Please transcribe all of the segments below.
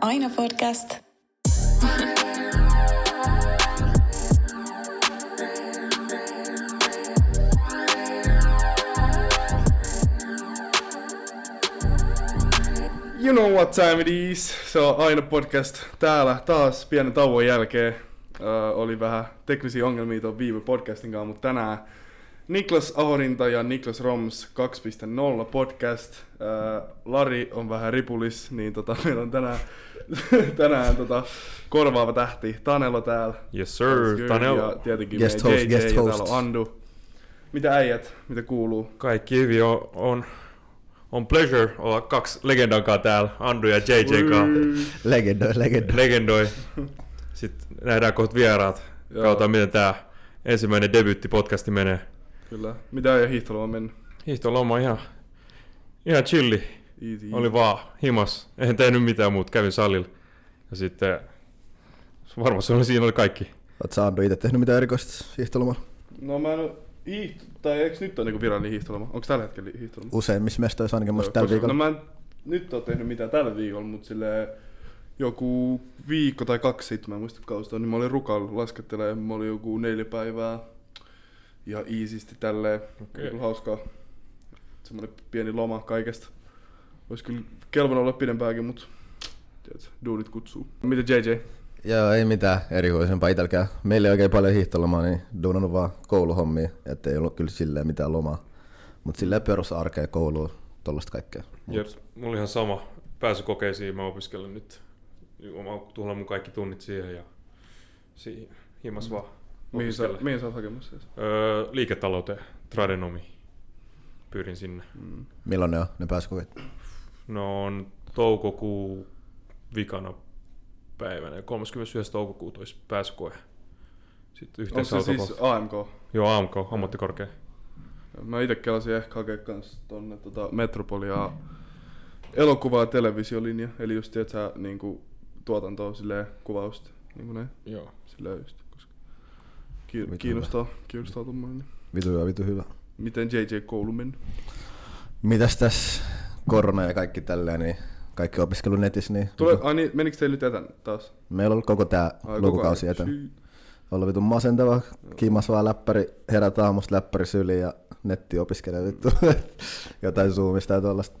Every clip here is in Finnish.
Aina podcast. You know what time it is. Se on aina podcast täällä taas pienen tauon jälkeen. Uh, oli vähän teknisiä ongelmia tuon viime podcastin kanssa, mutta tänään Niklas Ahorinta ja Niklas Roms 2.0 podcast. Uh, Lari on vähän ripulis, niin tota, meillä on tänään, tänään tota, korvaava tähti Tanelo täällä. Yes sir, That's good. Tanel. Ja tietenkin Guest meidän host, JJ guest ja host. täällä on Andu. Mitä äijät, mitä kuuluu? Kaikki hyvin on, on, on pleasure olla kaksi legendan kanssa täällä, Andu ja JJ kanssa. Legendoi, legendoi. Legendoi. Sitten nähdään kohta vieraat. Joo. Katsotaan miten tää ensimmäinen debyytti-podcasti menee. Kyllä. Mitä äijä hiihtoloma mennyt? Hiihtoloma ihan, ihan chilli. Easy. Oli vaan himas. En tehnyt mitään muuta, kävin salilla. Ja sitten varmaan se oli, siinä oli kaikki. Oot sä Andu itse tehnyt mitään erikoista hiihtolomalla? No mä en oo hiiht... Tai eikö nyt ole niinku virallinen hiihtoloma? Onko tällä hetkellä hiihtoloma? Useimmissa mestoissa ainakin musta tällä viikolla. No mä en nyt ole tehnyt mitään tällä viikolla, mutta sille joku viikko tai kaksi sitten, mä en muista kausta, niin mä olin rukalla laskettelemaan, mä olin joku neljä päivää ja easysti tälleen. Okei. Oli kyllä hauskaa. Semmoinen pieni loma kaikesta. Olisi kyllä kelvon olla pidempääkin, mutta tiedätkö, duunit kutsuu. Mitä JJ? Joo, ei mitään erikoisempaa itselläkään. Meillä ei oikein paljon hiihtolomaa, niin duunannut vaan kouluhommia, ettei ollut kyllä silleen mitään lomaa. Mut silleen perusarkea kouluun, tollaista kaikkea. Mut Jep, mulla oli ihan sama. Pääsykokeisiin mä opiskelen nyt. Mä tuhlannut mun kaikki tunnit siihen ja siihen himas vaan Mihin sä, mihin sä oot hakemassa? siis? Öö, liiketalouteen, tradenomi. Pyrin sinne. Mm. Milloin ne on, ne pääsykokeet? No on toukokuu vikana päivänä ja 31. toukokuuta olisi pääsykoe. Sitten Onko se siis AMK? Joo, AMK, ammattikorkea. Mä itse kelasin ehkä hakea kans tonne tota Metropolia elokuva- ja televisiolinja. Eli just tiedät niinku tuotantoa silleen kuvausta. Niinku näin. Joo. Silleen just. Ki- kiinnostaa, kiinnostaa tommonen. Niin. Vitu hyvä, vitu hyvä. Miten JJ koulu mennyt? Mitäs tässä korona ja kaikki tälleen, niin kaikki opiskelu netissä, niin Tule, ai niin, menikö teillä nyt etän taas? meillä on ollut koko koko lukukausi etän. Olla vitun masentava, kiimas vaan läppäri, herät aamusta läppäri syliin ja netti opiskelee vittu. Jotain zoomista ja tollaista.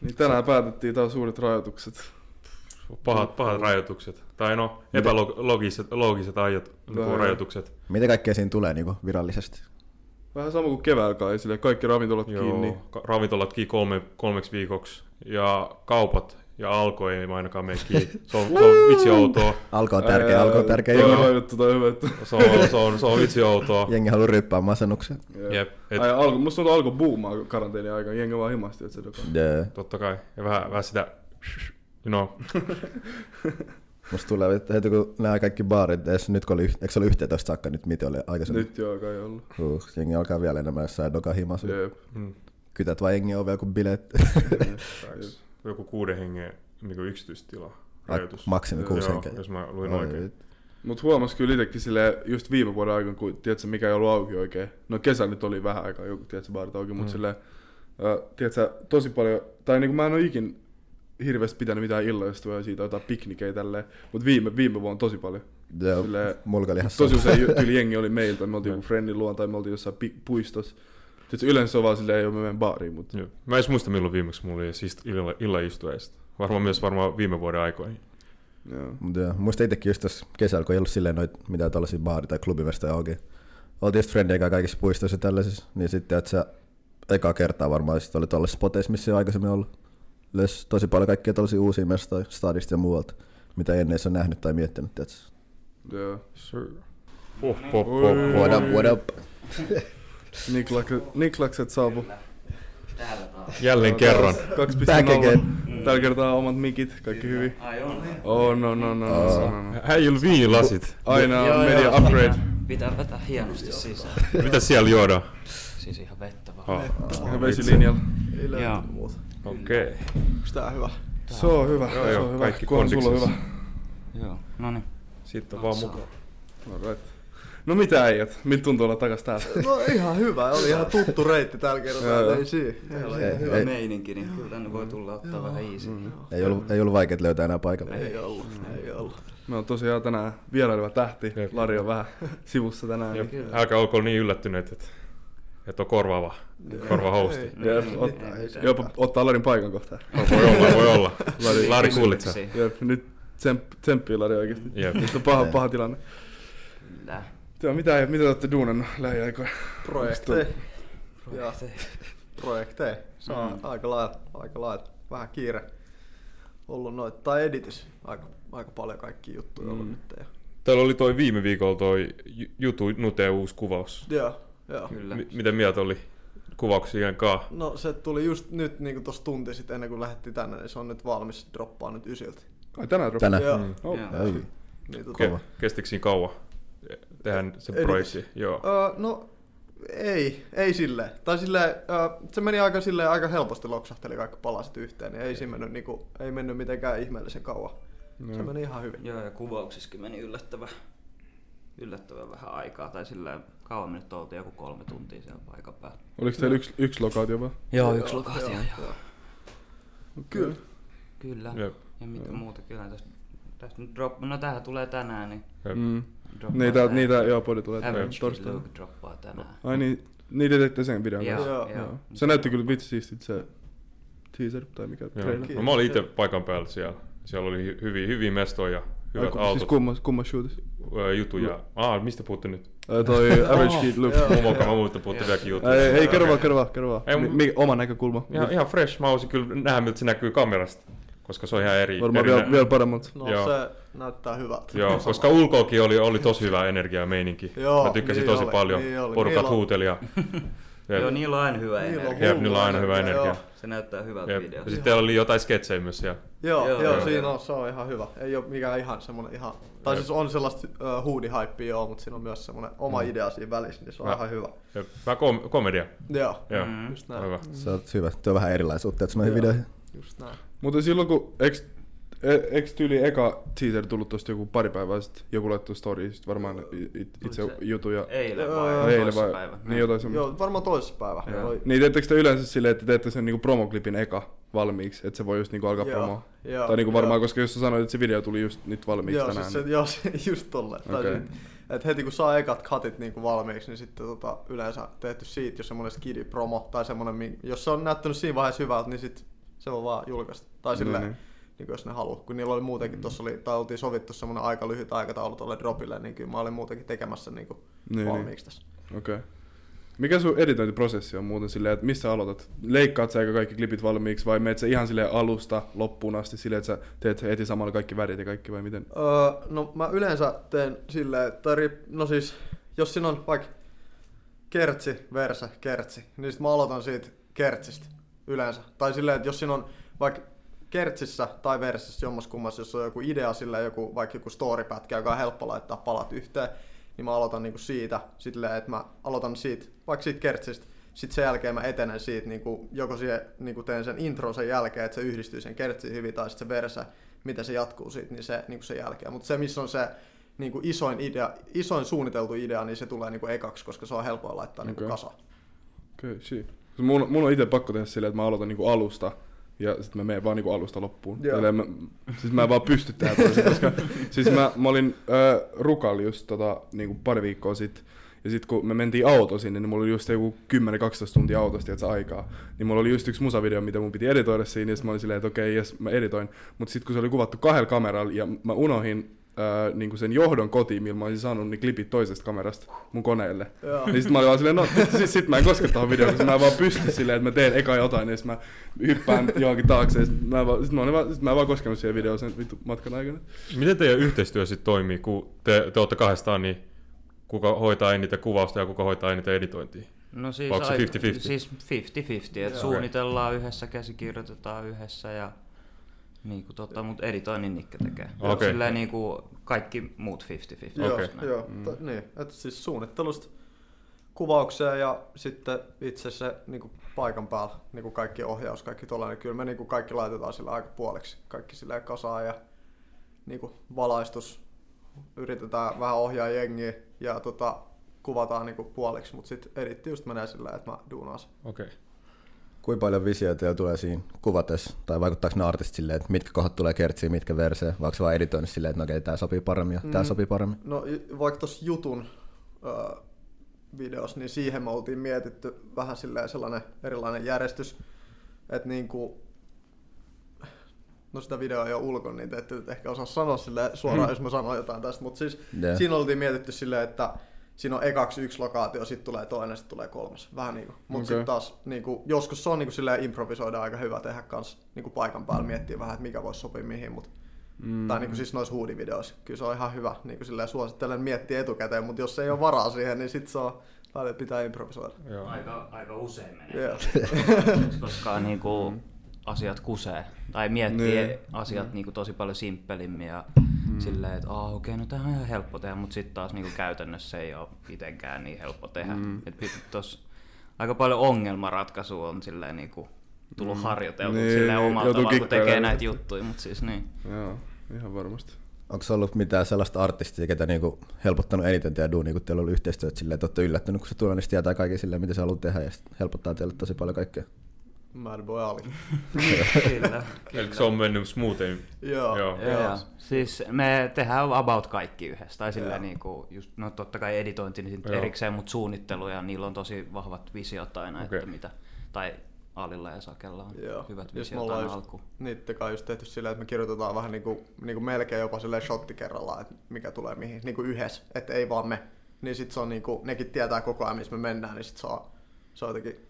Niin tänään päätettiin taas uudet rajoitukset. Pahat, pahat rajoitukset. Tai no, epälogiset logiset aiot, Vähän. rajoitukset. Mitä kaikkea siinä tulee niinku virallisesti? Vähän sama kuin keväällä kai, silleen kaikki ravintolat Joo, kiinni. ka- ravintolat kiinni kolme, kolmeksi viikoksi. Ja kaupat ja alkoi ei ainakaan mene kiinni. Se on, se on vitsi outoa. Alko on tärkeä, alko on tärkeä. Toi on juttu, toi on hyvä. Se on, se on, se on vitsi outoa. jengi haluaa ryppää masennuksen. Jep, et, Ai, alko, musta tuntuu alkoi buumaa karanteeni aikana, jengi vaan himasti, että se dokaa. Yeah. totta kai. Ja vähän, vähän sitä, you know, Musta tulee heti kun nämä kaikki baarit, edes nyt kun oli, eikö se ollut 11 saakka nyt, mitä oli aikaisemmin? Nyt joo, kai ollut. Uh, jengi alkaa vielä enemmän jossain doka himas. Jep. mm, Kytät vaan jengi ovea kuin bileet. joku kuuden hengen niin yksityistila rajoitus. Maksimi kuusi Joo, henkeä. jos mä luin Ai oikein. vittu. Mut huomas kyllä itekin sille just viime vuoden aikana, kun tiedätkö, mikä ei ollut auki oikein. No kesä nyt oli vähän aikaa joku, tiedätkö, baarit auki, mut Mm. silleen, äh, tiedätkö, tosi paljon, tai niinku mä en oo ikin hirveästi pitänyt mitään illallistua ja siitä jotain piknikejä tälleen, mut viime, viime vuonna tosi paljon. Joo, Silleen, mulka oli ihan tosi usein tyyli jengi oli meiltä, me oltiin joku friendin luon tai me oltiin jossain pi- puistossa. Tiedätkö, yleensä se on vaan silleen, joo mä menen baariin, mut Joo. Mä en muista milloin viimeksi mulla oli ist- illa, illaistueista. Varmaan myös varmaan viime vuoden aikoihin. joo. Mut joo, muista itsekin just tässä kesällä, kun ei ollut silleen noit mitään tällaisia baari- tai klubivestoja auki. Oltiin just friendien kanssa kaikissa puistoissa ja tällaisissa, niin sitten että sä eka kertaa varmaan sit oli tuollaisissa spoteissa, missä ei aikaisemmin ollut. Löysi tosi paljon kaikkia tällaisia uusia mestoja stadista ja muualta, mitä ennen ei ole nähnyt tai miettinyt, tiedätkö? joo. Sir. Oh, pop, pop, Oi. pop. What up, what up? Niklakset, Niklakset saapu. Jälleen kerran. 2.0. Back again. Tällä kertaa omat mikit, kaikki hyvin. Ai on. Oh, no, no, no, no, no, no. Häijyl viinilasit. Aina Joo, on media joo. upgrade. Pitää vetää hienosti sisään. Mitä siellä juodaan? Siis ihan vettä vaan. Ah, Ihan vesilinjalla. Joo. Okei. Okay. Tää hyvä? Se on hyvä, Joo, se joo, on hyvä. kaikki Kunhan sulla on hyvä. Joo. No niin. Sitten on vaan mukaan. Alright. No mitä äijät? Miltä tuntuu olla takas täällä? No ihan hyvä, oli ihan tuttu reitti tällä kertaa, Joo. ei siinä. Meillä on Ei- ihan hyvä ei- meininki, niin kyllä tänne voi tulla ottaa vähän easy. Ei ollut, ei ollut vaikea löytää enää paikalla. Ei ollut, ei ollut. Me on tosiaan tänään vieraileva tähti. Jep. Lari on vähän sivussa tänään. Älkää olko niin yllättyneet, että, että on korvaava, korva hosti. Jopa ottaa Larin paikan kohta. Voi olla, voi olla. Lari, Lari Kullitsa. Jep, nyt tsemp, tsemppii Lari oikeesti. Jep. Nyt on paha, paha tilanne. Kyllä. Joo, mitä, mitä te olette duunannut lähiaikoina? Projekteja. Ja Projekteja. projekteja. Se on Mm. aika lailla, aika lailla. Vähän kiire ollut noita. Tai editys. Aika, aika paljon kaikki juttuja ollut Mm. nyt. Ja, Täällä oli toi viime viikolla toi Ju- Jutu Nute uusi kuvaus. joo, joo. Kyllä. M- miten mieltä oli kuvauksien kaa? No se tuli just nyt niin tuossa tunti sitten ennen kuin lähdettiin tänne, niin se on nyt valmis droppaa nyt ysiltä. Ai tänään drop. Tänään. Joo. Mm. Oh. Joo. Oi. Niin, tota, Ke- kestikö siinä kauan tehdä se projekti? Joo. Öö, no ei, ei silleen. Tai silleen, öö, se meni aika silleen, aika helposti loksahteli kaikki palaset yhteen, niin ei siinä mennyt, niinku, ei mennyt mitenkään ihmeellisen kauan. Se Joo. meni ihan hyvin. Joo, ja kuvauksissakin meni yllättävän, yllättävän vähän aikaa. Tai sillä kauan me nyt oltiin joku kolme tuntia siellä paikan päällä. Oliko teillä yksi, yksi lokaatio vaan? Joo, yksi lokaatio, joo. joo. Kyllä. Kyllä. Jep. Ja mitä muuta, kyllä tästä, tästä nyt drop, no tähän tulee tänään, niin Jep. Mm. droppaa Niitä, tänään. niitä, joo, podi tulee Average tänään torstaina. Luke droppaa tänään. Ai niin, niitä teitte sen videon Joo, kanssa. Joo. joo. Se näytti kyllä vitsi siistit se teaser tai mikä Joo. trailer. No, mä olin itse paikan päällä siellä. Siellä oli hy- hyviä, hyviä mestoja, hyvät Ai, ku- autot, Siis kummas, kummas shootis? ö, jutuja. Ah, mistä puhutte nyt? Ää, toi Average Kid Luke. Mummo, mä muuten puhutte vieläkin jutuja. Ei, ei, kerro vaan, kerro vaan, kerro vaan. Oma näkökulma. Ihan, ihan fresh. Mä haluaisin kyllä nähdä, miltä se näkyy kamerasta. Koska se on ihan eri. Varmaan eri vielä, vielä paremmalta. No Joo. se näyttää hyvältä. Joo, koska ulkoakin oli, oli tosi hyvä energia ja meininki. Joo, Mä tykkäsin niin tosi oli, paljon. niin. Porukat huuteli ja... ja, Joo, niillä on aina hyvä Niillä on energia. Jep, niillä on aina hyvä energia. Joo. Se näyttää hyvältä ja, videolta. ja sitten teillä oli jotain sketsejä myös siellä. Joo, Joo, joo, joo, siinä on, se on ihan hyvä. Ei ole mikään ihan semmonen ihan... Tai Jep. siis on sellaista uh, huudi-hypeä joo, mutta siinä on myös semmonen oma idea siinä välissä, niin se on Mä- ihan hyvä. Ja Vähän kom- komedia. Joo, Joo, Mm. just näin. hyvä. Se on hyvä. Tuo vähän erilaisuutta, että noihin Joo. videoihin. Just näin. Mutta silloin kun, eks, e- eks tyyli eka teaser tullut tosta joku pari päivää sitten, joku laittoi story, sit varmaan it, itse se jutu ja... Eilen Joo, vai Eilen toissa vai, päivä. niin jotain semmoista. Joo, varmaan toisessa päivä. Joo. Toi- Niin teettekö te yleensä silleen, että teette sen niinku promoklipin eka valmiiksi, että se voi just niinku alkaa Joo, promoa? joo, tai niinku varmaan, joo. koska jos sä sanoit, että se video tuli just nyt valmiiksi Joo, tänään. siis se, joo, se, just tolleen. Okei. Okay. Et heti kun saa ekat katit niinku valmiiksi, niin sitten tota, yleensä tehty siitä jo semmonen skidi-promo tai semmonen, mi- jos se on näyttänyt siinä vaiheessa hyvältä, niin sit se on vaan julkaista. Tai Niin, silleen, niin. niin kuin jos ne haluaa. Kun niillä oli muutenkin, tossa oli, tai oltiin sovittu semmonen aika lyhyt aikataulu tuolle dropille, niin kyllä mä olin muutenkin tekemässä niinku Niin, valmiiksi tässä. Okei. Okay. Mikä sun editointiprosessi on muuten silleen, että missä aloitat? Leikkaat sä kaikki klipit valmiiksi vai meet sä ihan silleen alusta loppuun asti silleen, että sä teet heti samalla kaikki värit ja kaikki vai miten? Öö, no mä yleensä teen silleen, että rip, no siis, jos siinä on vaikka kertsi, verse, kertsi, niin sit mä aloitan siitä kertsistä yleensä. Tai silleen, että jos siinä on vaikka kertsissä tai versissä jommas kummassa, jos on joku idea silleen, joku, vaikka joku storypätkä, joka on helppo laittaa palat yhteen, niin mä aloitan niinku siitä, silleen, että mä aloitan siitä, vaikka siitä kertsistä, sitten sen jälkeen mä etenen siitä, niinku, joko siihen, niinku teen sen intron sen jälkeen, että se yhdistyy sen kertsiin hyvin, tai sitten se verse, miten se jatkuu siitä, niin se niinku sen jälkeen. Mutta se, missä on se niinku isoin, idea, isoin suunniteltu idea, niin se tulee niinku ekaksi, koska se on helpoa laittaa niinku Okei. kasaan. Okei, okay, shit. Mun, mun on itse pakko tehdä silleen, että mä aloitan niinku alusta ja sitten mä menen vaan niinku alusta loppuun. Eli mä, siis mä en vaan pysty tehdä toisin, koska siis mä, mä olin äh, Rukalla just tota, niinku pari viikkoa sitten. Ja sitten kun me mentiin auto sinne, niin mulla oli just joku 10-12 tuntia autosta että aikaa. Niin mulla oli just yksi musavideo, mitä mun piti editoida siinä, ja mä olin silleen, että okei, jes, mä editoin. Mutta sitten kun se oli kuvattu kahdella kameralla, ja mä unohin äh, niinku sen johdon kotiin, millä mä olisin saanut ne klipit toisesta kamerasta mun koneelle. Joo. Niin sit mä olin vaan silleen, no sit, sit mä en koske tohon videoon, koska mä en vaan pysty silleen, että mä teen eka jotain, ja sit mä hyppään johonkin taakse, ja sit mä, en vaan, sit mä, olin vaan, sit mä en vaan koskenut siihen videoon sen vittu matkan aikana. Miten teidän yhteistyö sitten toimii, kun te, te olette kahdestaan, niin kuka hoitaa eniten kuvausta ja kuka hoitaa eniten editointia? No siis, Onko se ai- 50-50? Siis 50-50, että suunnitellaan yhdessä, käsikirjoitetaan yhdessä ja niinku tota, mut editoinnin Nikke tekee. Okay. Silleen niinku kaikki muut 50-50. Joo, Okei. joo. Mm. T- niin, että siis suunnittelusta kuvaukseen ja sitten itse se niin paikan päällä, niin kuin kaikki ohjaus, kaikki tollainen, kyllä me niin kuin kaikki laitetaan sillä aika puoleksi, kaikki sillä kasaan ja niin kuin valaistus, yritetään vähän ohjaa jengiä ja tota, kuvataan niinku puoliksi, mutta sitten editti just menee sillä, että mä duunaan sen. Okei. Okay. Kuinka paljon visioita teillä tulee siinä kuvatessa, tai vaikuttaako ne artistit silleen, että mitkä kohdat tulee kertsiin, mitkä verseen, vai onko se vaan editoinnissa silleen, että no okei, tää sopii paremmin ja Mm. sopii paremmin? No vaikka tuossa jutun ö, videossa, niin siihen me oltiin mietitty vähän silleen sellainen erilainen järjestys, että niinku, no sitä videoa ei ole ulkona, niin te ette ehkä osaa sanoa sille suoraan, Hmm. jos mä sanon jotain tästä, mutta siis Joo. siinä oltiin mietitty silleen, että siinä on ekaksi yksi lokaatio, sitten tulee toinen, sitten tulee kolmas. Vähän niinku. Mutta okay. sitten taas niinku, joskus se on niinku silleen improvisoida aika hyvä tehdä kans niinku paikan päällä, miettiä vähän, että mikä voisi sopia mihin, mutta Mm. tai niinku siis noissa huudivideoissa. Kyllä se on ihan hyvä. Niinku silleen suosittelen miettiä etukäteen, mutta jos ei ole varaa siihen, niin sit se on välillä pitää improvisoida. Joo. Aika, aika usein menee. Joo. koska niinku asiat kusee. Tai miettii Niin. asiat niinku tosi paljon simppelimmin ja silleen, että oh, okei, okay, no tämä on ihan helppo tehdä, mutta sitten taas niinku käytännössä ei ole mitenkään niin helppo tehdä. Mm. Et tos, aika paljon ongelmanratkaisu on silleen niinku tullut mm. harjoiteltu Niin, silleen omalla tavalla, kun tekee näitä juttuja, mutta siis niin. Joo, ihan varmasti. Onko se ollut mitään sellaista artistia, ketä niinku helpottanut eniten teidän duunia, kun teillä on ollut yhteistyöt silleen, että olette yllättynyt, kun se tulee, niin tietää kaiken silleen, mitä se haluaa tehdä, ja helpottaa teille tosi paljon kaikkea. Mad Boy Ali. Kyllä. Eli se on mennyt smoothemmin. Joo. Joo. Joo. Siis me tehdään about kaikki yhdessä. Tai silleen Joo. niinku, just, no totta kai editointi niin Joo. erikseen, mutta suunnittelu ja niillä on tosi vahvat visiot aina, Okei. että mitä, tai Alilla ja Sakella on Joo. hyvät visiot aina just alkuun. niitten kanssa just tehty silleen, että me kirjoitetaan vähän niinku, niinku melkein jopa silleen shotti kerrallaan, että mikä tulee mihin, niinku yhdessä, että ei vaan me. Niin sit se on niinku, nekin tietää koko ajan, missä me mennään, niin sit se on, se on jotenkin,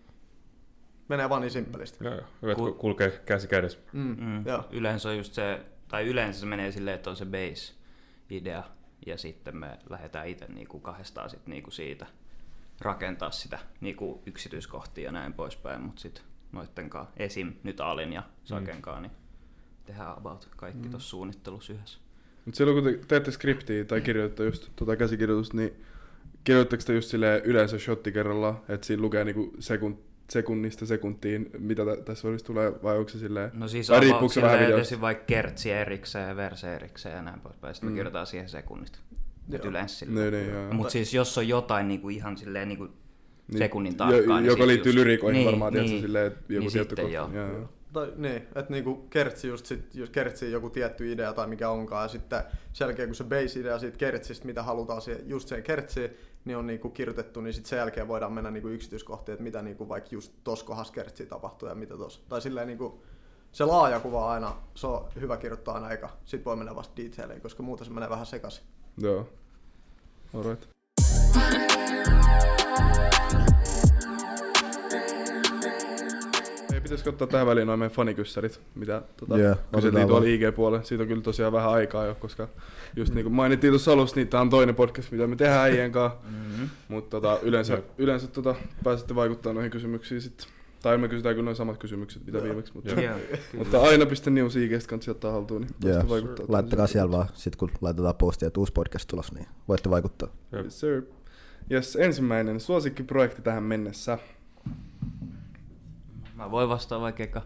menee vaan niin simppelisti. Joo, joo. Hyvä, että Ku- kulkee käsi kädessä. Mm. Mm. Joo. Yleensä on just se, tai yleensä se menee silleen, että on se base-idea, ja sitten me lähdetään itse niinku kahdestaan sit niinku siitä rakentaa sitä niinku yksityiskohtia ja näin poispäin, mutta sitten noitten kanssa, esim. nyt Alin ja Saken kanssa, niin tehdään about kaikki Mm. tuossa suunnittelussa yhdessä. Mutta silloin kun te teette skriptiä tai kirjoitatte just tota käsikirjoitusta, niin kirjoittaako te just silleen yleensä shotti kerrallaan, että siinä lukee niinku sekun, sekunnista sekuntiin, mitä tä- tässä välissä tulee, vai onko se silleen... No siis Vai riippuuko se vähän videosta? vaikka kertsi erikseen ja verse erikseen ja näin poispäin. Sitten Mm. me kirjoitetaan siihen sekunnit. Et Joo. yleensä Niin, silleen. niin, joo. Mutta siis jos on jotain niinku ihan silleen niinku Niin, sekunnin jo- tarkkaan. niin joka liittyy just- lyrikoihin niin, varmaan, niin, silleen, että joku niin tietty sitten kohta. joo. Joo, joo. Tai niin, että niinku kertsi just sit, jos kertsi joku tietty idea tai mikä onkaan, ja sitten sen jälkeen kun se base-idea siitä kertsistä, mitä halutaan siihen, just siihen kertsiin, niin on niinku kirjoitettu, niin sitten sen jälkeen voidaan mennä niinku yksityiskohtiin, että mitä niinku vaikka just tossa kohdassa kertsiä tapahtuu ja mitä tossa. Tai silleen niinku, se laaja kuva aina, se on hyvä kirjoittaa aina eka, sit voi mennä vasta detaileihin, koska muuten se menee vähän sekaisin. Joo. Alright. Pitäisikö ottaa tähän väliin noin meidän fanikyssärit, mitä tota, Joo, kyseltiin tuolla. IG-puolella. Siitä on kyllä tosiaan vähän aikaa jo, koska just niin kuin mainittiin tuossa alussa, niin tää on toinen podcast, mitä me tehdään äijien kanssa. Mm-hmm. Mutta tota, yleensä, yleensä tota, pääsette vaikuttaa noihin kysymyksiin sitten. Tai me kysytään kyllä noin samat kysymykset, mitä viimeksi. Mutta. Joo, mutta aina piste news IGstä kanssa ottaa haltuun, niin pääsette vaikuttaa. Laittakaa siellä vaan, sit kun laitetaan postia, että uusi podcast tulos, niin voitte vaikuttaa. Yes, sir. Yes, ensimmäinen suosikkiprojekti tähän mennessä. Mä voin vastaa vaikka eka.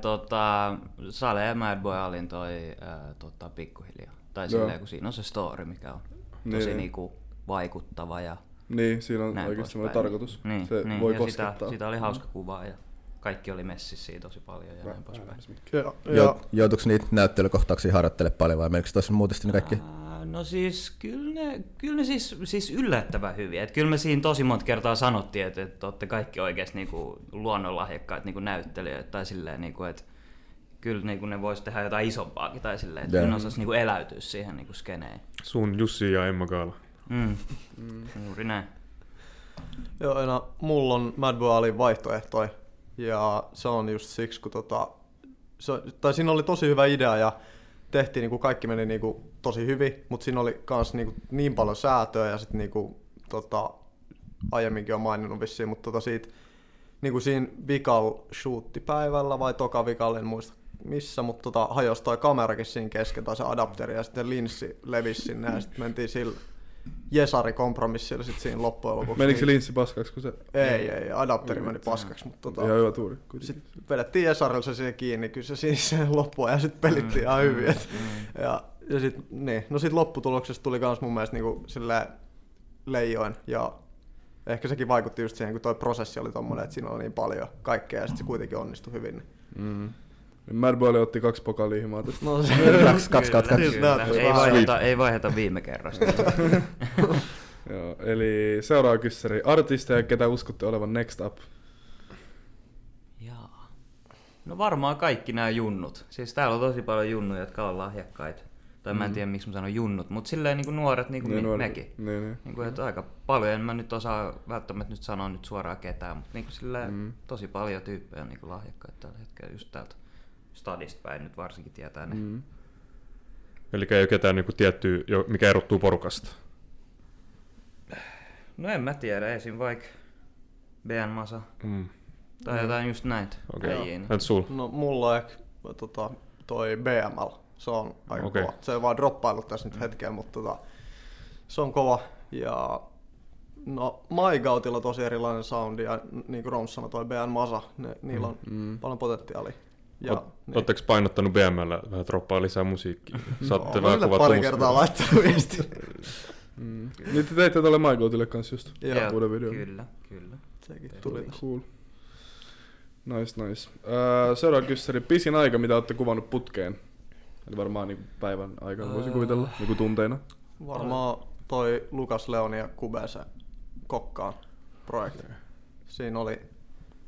Tota, Sale ja Mad Boy Alin toi ää, tota, pikkuhiljaa. Tai Joo. silleen, kun siinä on se story, mikä on Niin, tosi niin. niinku vaikuttava ja Niin, siinä on näin oikeasti semmoinen poispäin. tarkoitus. Niin, se niin. voi ja koskettaa. sitä, sitä oli hauska kuvaa ja kaikki oli messissä siitä tosi paljon ja näin poispäin. Joo, Jo, joutuuko niitä näyttelykohtauksia harjoittele paljon vai menikö tuossa muuten sitten ne kaikki? Ää, No siis kyllä ne, kyllä ne siis, siis yllättävän hyviä. Et kyllä me siinä tosi monta kertaa sanottiin, että, että olette kaikki oikeasti niinku luonnonlahjakkaat niinku näyttelijöitä tai silleen, niinku, että kyllä niinku ne vois tehdä jotain isompaakin tai silleen, että ne osais niinku eläytyä siihen niinku skeneen. Sun Jussi ja Emma Kaala. Mm. Juuri näin. Joo, aina mulla on Mad Boy Alin vaihtoehtoja. Ja se on just siksi, kun tota, se, tai siinä oli tosi hyvä idea ja tehtiin niinku kaikki meni niinku tosi hyvin, mutta siinä oli kans niinku niin paljon säätöä ja sitten niinku, tota, aiemminkin on maininnut vissiin, mutta tota siitä niinku siinä vikal shoottipäivällä vai toka vikal, en muista missä, mutta tota, hajosi toi kamerakin siinä kesken tai se adapteri ja sitten linssi levisi sinne ja sitten mentiin sillä Jesari-kompromissilla sitten siinä loppujen lopuksi. Menikö se Niin- linssi paskaksi, kun se... ei, ei, adapteri meni paskaksi, mutta tota, Ihan hyvä tuuri. sitten vedettiin Esarilla se siihen kiinni, kyllä se siis loppuun ja sitten pelittiin ihan hyvin. Et, ja ja sit, niin, no sit lopputuloksesta tuli kans mun mielestä niinku silleen leijoin ja ehkä sekin vaikutti just siihen, kun toi prosessi oli tommonen, että siinä oli niin paljon kaikkea ja sit se kuitenkin onnistui hyvin. Mm. Mad Boy oli otti kaksi pokalia himaa tästä. No se, Kaksi, kaksi, kaksi, kaksi. Ei, vaiheta, ei vaiheta viime kerrasta. Joo, eli seuraava kyssäri. Artisteja, ketä uskotte olevan next up? Jaa. No varmaan kaikki nämä junnut. Siis täällä on tosi paljon junnuja, jotka on lahjakkaita. Tai mä en tiedä, miksi mä sanon junnut, mutta silleen niin kuin nuoret, niin kuin Niin, nuoret- mekin. Niin, niin. Niin kuin, että aika paljon, en mä nyt osaa välttämättä nyt sanoa nyt suoraan ketään, mutta niin kuin silleen Mm. tosi paljon tyyppejä niin kuin lahjakkaita tällä hetkellä just täältä stadista päin nyt varsinkin tietää ne. Mm. Eli ei ole ketään niinku tiettyä, jo- mikä erottuu porukasta. No en mä tiedä, esim. vaikka BN Masa Mm. tai jotain just näitä Okei. äijiä, niin- Entä sul? no mulla on ehkä tota, toi BML, se on aika Okei. kova. Se on vaan droppailut tässä nyt hetken, mutta tota, se on kova. Ja no MyGoutilla tosi erilainen soundi ja niin kuin Rons sanoi, toi BN Masa, ne, niillä on Mm. paljon potentiaalia. Ja, Oot, Oletteko painottanut BMllä vähän droppaa lisää musiikkia? Saatte Oon vähän kuvattua pari kertaa laittanut viestiä. Mm. Niin te teitte tuolle Michaelille kanssa just Joo, uuden videon. Kyllä, kyllä. Sekin tuli tässä. Cool. Nice, nice. Öö, seuraava kyssäri. Pisin aika, mitä olette kuvannut putkeen? Eli varmaan niin päivän aikana voisin kuvitella, niin kuin tunteina. Varmaan toi Lukas Leoni ja Kubese kokkaan projekti. Siinä oli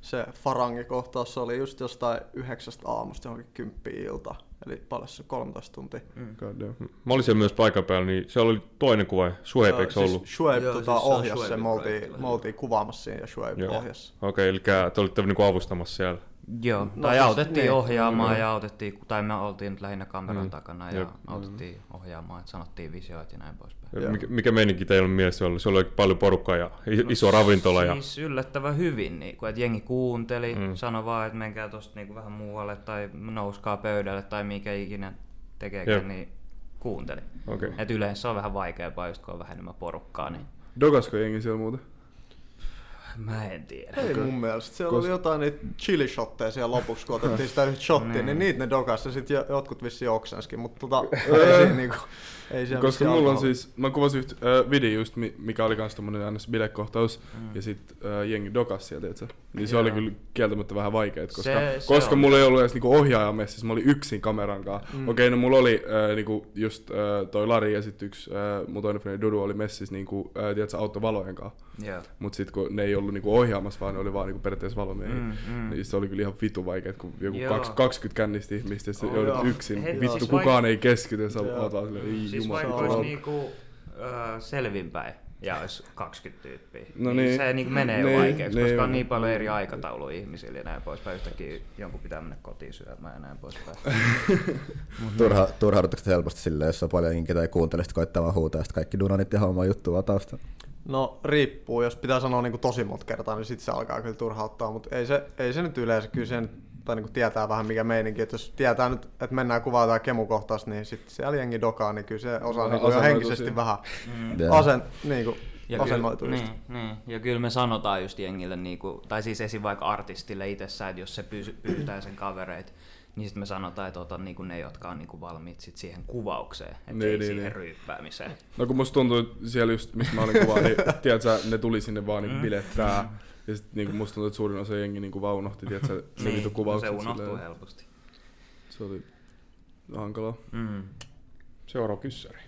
se farangikohtaus, se oli just jostain yhdeksästä aamusta johonkin kymppiin ilta. Eli paljon se 13 tuntia. God damn. Mä olin siellä myös paikan päällä, niin se oli toinen kuva. Suheip, eikö Siis ollut? Shuaib Joo, tota, siis se ohjasi sen, me oltiin, me oltiin kuvaamassa siinä ja Joo. ohjasi. Okei, eli te olitte niinku avustamassa siellä. Joo, No tai siis- autettiin niin. ohjaamaan Mm. ja autettiin, tai me oltiin nyt lähinnä kameran Mm. takana ja Jep. autettiin ohjaamaan, että sanottiin visioita ja näin poispäin. Joo. Mikä, mikä meininki teillä on mielessä ollut? Se oli paljon porukkaa ja i- iso ravintola. Ja... Siis yllättävän hyvin, niin kuin, että jengi kuunteli, Mm. mm. sanoi vaan, että menkää tosta niin vähän muualle tai nouskaa pöydälle tai mikä ikinä tekeekään, Jep. niin kuunteli. Okei. Et yleensä se on vähän vaikeampaa, just kun on vähän enemmän porukkaa, niin Dogasko jengi siellä muuten? Mä en tiedä. Ei mun mielestä. Siellä Kos- oli jotain niitä chili-shotteja siellä lopuksi, kun otettiin sitä yhtä shottia, Niin. niin niitä ne dokas ja sit jo- jotkut vissi oksenskin, mutta tota, ei siinä niinku, ei Koska mulla on alkoholia. siis, mä kuvasin yhtä äh, video just, mi- mikä oli kans tommonen ns. bilekohtaus, mm. ja sit äh, jengi dokas sieltä, et Niin se Joo. oli kyllä kieltämättä vähän vaikeet, koska, Se- se koska on. mulla ei ollut edes niinku ohjaaja messissä, mä olin yksin kameran kanssa. Mm. Okei, no mulla oli äh, niinku just äh, toi Lari ja sit yksi äh, mun toinen freni Dudu oli messissä niinku, äh, tiedätkö, autovalojen kanssa. Joo. Mut sit kun ne ei ollut niinku ohjaamassa, vaan ne oli vaan niinku periaatteessa valomiehiä. Mm, mm. Niin se oli kyllä ihan vitu vaikeet, kun joku Joo. kaks- 20 kännistä ihmistä ja Oh, joudut joo. yksin. Heti Vittu, siis kukaan ei keskity ja sä oot vaan silleen, ei Siis jumala. vaikka olisi niinku, äh, selvinpäin ja olisi 20 tyyppiä, No niin, niin. se niinku menee Niin, vaikeaksi, niin. koska on niin paljon eri aikatauluja ihmisillä ja näin poispäin. Yhtäkkiä jonkun pitää mennä kotiin syömään ja näin poispäin. Turha, turhaudutteko te helposti silleen, jos on paljon jengiä tai kuuntelee, sitten koittaa vaan huutaa, sitten kaikki dunanit ja homma juttu vaan taustalla. No riippuu, jos pitää sanoa niinku tosi monta kertaa, niin sit se alkaa kyllä turhauttaa, mutta ei se, ei se nyt yleensä, kyllä se nyt, tai niinku tietää vähän mikä meininki, että jos tietää nyt, että mennään kuvaa tai kemukohtaista, niin sitten siellä jengi dokaa, niin kyllä se osaa niinku jo henkisesti siihen. vähän Joo. asen, niinku, Ja asennoituu kyllä, niin, niin. ja kyllä me sanotaan just jengille, niinku, tai siis esim. vaikka artistille itsessään, että jos se pyytää sen kavereita, niin sitten me sanotaan, että ota niinku ne, jotka on niinku valmiit sit siihen kuvaukseen, ettei Niin, niin, niin, siihen niin. ryyppäämiseen. No kun musta tuntuu, että siellä just, mistä mä olin kuvaa, niin tiedätkö, ne tuli sinne vaan niin bilettää. Ja sit niin musta tuntuu, että suurin osa jengi niin vaunohti, tiedätkö, ne niin, vittu no se kuvaukset unohtuu silleen. helposti. Se oli hankalaa. Mm. Seuraava kyssäri.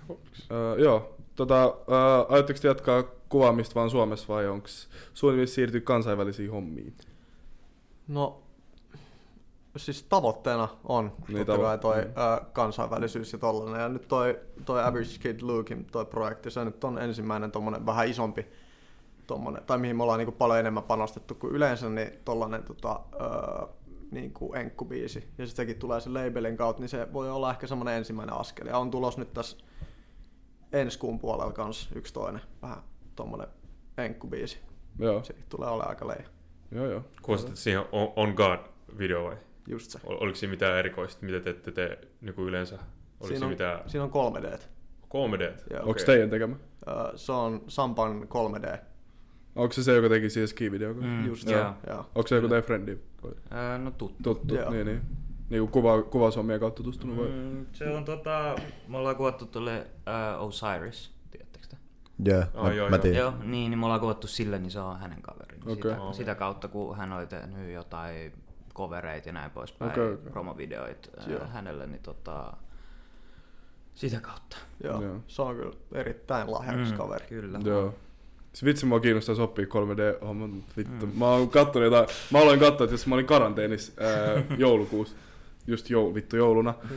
Öö, joo, tota, öö, aiotteko te jatkaa kuvaamista vaan Suomessa vai onko suunnitelmissa siirtyä kansainvälisiin hommiin? No, siis tavoitteena on Niin, niin, totta tavo- kai toi mm. ö, kansainvälisyys ja tollanen. Ja nyt toi, toi Average Kid Lukein toi projekti, se nyt on ensimmäinen tommonen vähän isompi tommonen, tai mihin me ollaan niinku paljon enemmän panostettu kuin yleensä, niin tollanen tota, ö, niinku enkkubiisi. Ja sitten sekin tulee sen labelin kautta, niin se voi olla ehkä semmoinen ensimmäinen askel. Ja on tulos nyt tässä ensi kuun puolella kans yksi toinen vähän tommonen enkkubiisi. Joo, Sekin tulee olemaan aika leija. joo, joo. Kuulostit siihen On, on God video vai? Just se. Ol- Oliko siinä mitään erikoista, mitä te ette tee niin yleensä? Oliko Siinä on, mitään siinä on 3D. 3D? Joo. Onko teidän tekemä? Se on Sampan 3D. Onko se se, joka teki siis ski-video? Mm, Just joo. Joo. Onko se joku teidän frendi? Öö, no tuttu. Tuttu, Joo. niin niin. niinku kuva, kuvaushommien kautta tutustunut vai? Mm, se on tota, me ollaan kuvattu tuolle uh, Osiris, tiedättekö te? Joo, Ai, mä, joo, mä joo. tiedän. Joo, niin, niin me ollaan kuvattu sille, niin se on hänen kaveri. Niin Okei. Sitä, sitä, kautta, kun hän oli tehnyt jotain covereita ja näin poispäin, okay, okei. promovideoita Joo. okay. hänelle, niin tota, sitä kautta. Joo, Joo. se on kyllä erittäin lahjakas kaveri. Kyllä. Joo. Se vitsi mua kiinnostaa oppia 3D-hommat, mutta vittu. Mm. Mä oon kattonut jotain, mä aloin katsoa, että jos mä olin karanteenissa ää, joulukuussa, just jou, vittu jouluna, Mm.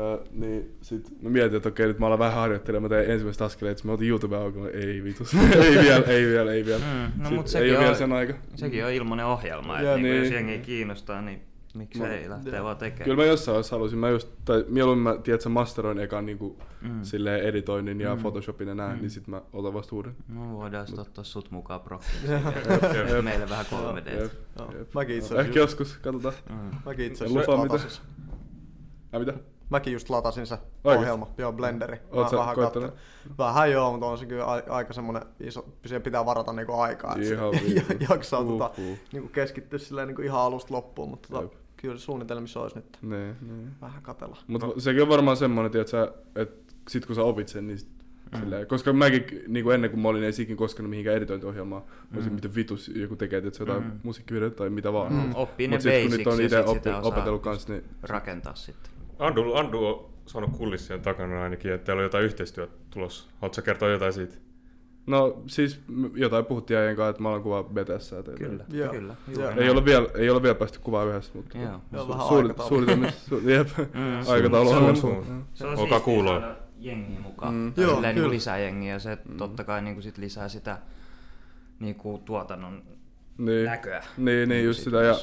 ää, niin sit mä mietin, että okei, nyt mä alan vähän harjoittelemaan, mä tein ensimmäistä askeleita, sit mä otin YouTube auki, ei vitus, ei vielä, ei vielä, ei vielä. Mm, no Sit mut ei ole vielä on, sen aika. sekin on ilmainen ohjelma, että Ja niinku, niin. jos jengi kiinnostaa, niin miksei lähtee joo. vaan tekemään. Kyllä mä jossain vaiheessa halusin, mä just, tai mieluummin mä, tiedätkö, masteroin ekan niinku Mm. silleen editoinnin ja Mm. Photoshopin ja näin, Mm. niin sit mä otan vasta uuden. No voidaan sitten ottaa sut mukaan prokkiin. Meille vähän 3 d. Mäkin itse Ehkä joskus, katsotaan. mm. mäkin itse Ja asiassa lupa mitä? Ai mitä? Mäkin just latasin se Oikeesti? ohjelma, joo, Blenderi. Oot sä vähän koittanut? kattelin. Vähän joo, mutta on se kyllä aika semmonen iso, siihen pitää varata niinku aikaa, että Ihan jaksaa tota, Uhuh. niinku keskittyä silleen niinku ihan alusta loppuun, mutta tota, Jep. Kyllä suunnitelmissa olisi nyt Niin, niin. vähän katella. Mutta sekin on varmaan semmoinen, että että sit kun sä opit sen, niin sit, mm. silleen, koska mäkin niin kuin ennen kuin mä olin ei ikin koskenut mihinkään editointiohjelmaan, mm. olisin miten vitus joku tekee, että se jotain Mm. musiikkivideota tai mitä vaan. Mm. Oppii ne Mut sit kun nyt on basics ja itse oppi, sitä osaa opetellut kanssa, niin rakentaa sitten. Andu, Andu on sanonut kulissien takana ainakin, että teillä on jotain yhteistyötä tulossa. Haluatko sä kertoa jotain siitä? No siis jotain puhuttiin äijän kanssa, että mä alan kuvaa BTS. Kyllä, Joo. kyllä. Joo. Ei ole, vielä, ei ole vielä päästy kuvaa yhdessä, mutta Joo. Vähän suuri, aikataulu. su, jep, Mm. aikataulu Se on. on. Se on siistiä kuuloa. saada jengiä mukaan. Mm. Mm. Joo, niin kyllä. lisää jengiä. Se totta kai niin sit lisää sitä niin kuin tuotannon Niin. näköä. Niin, niin just Sit sitä. Ja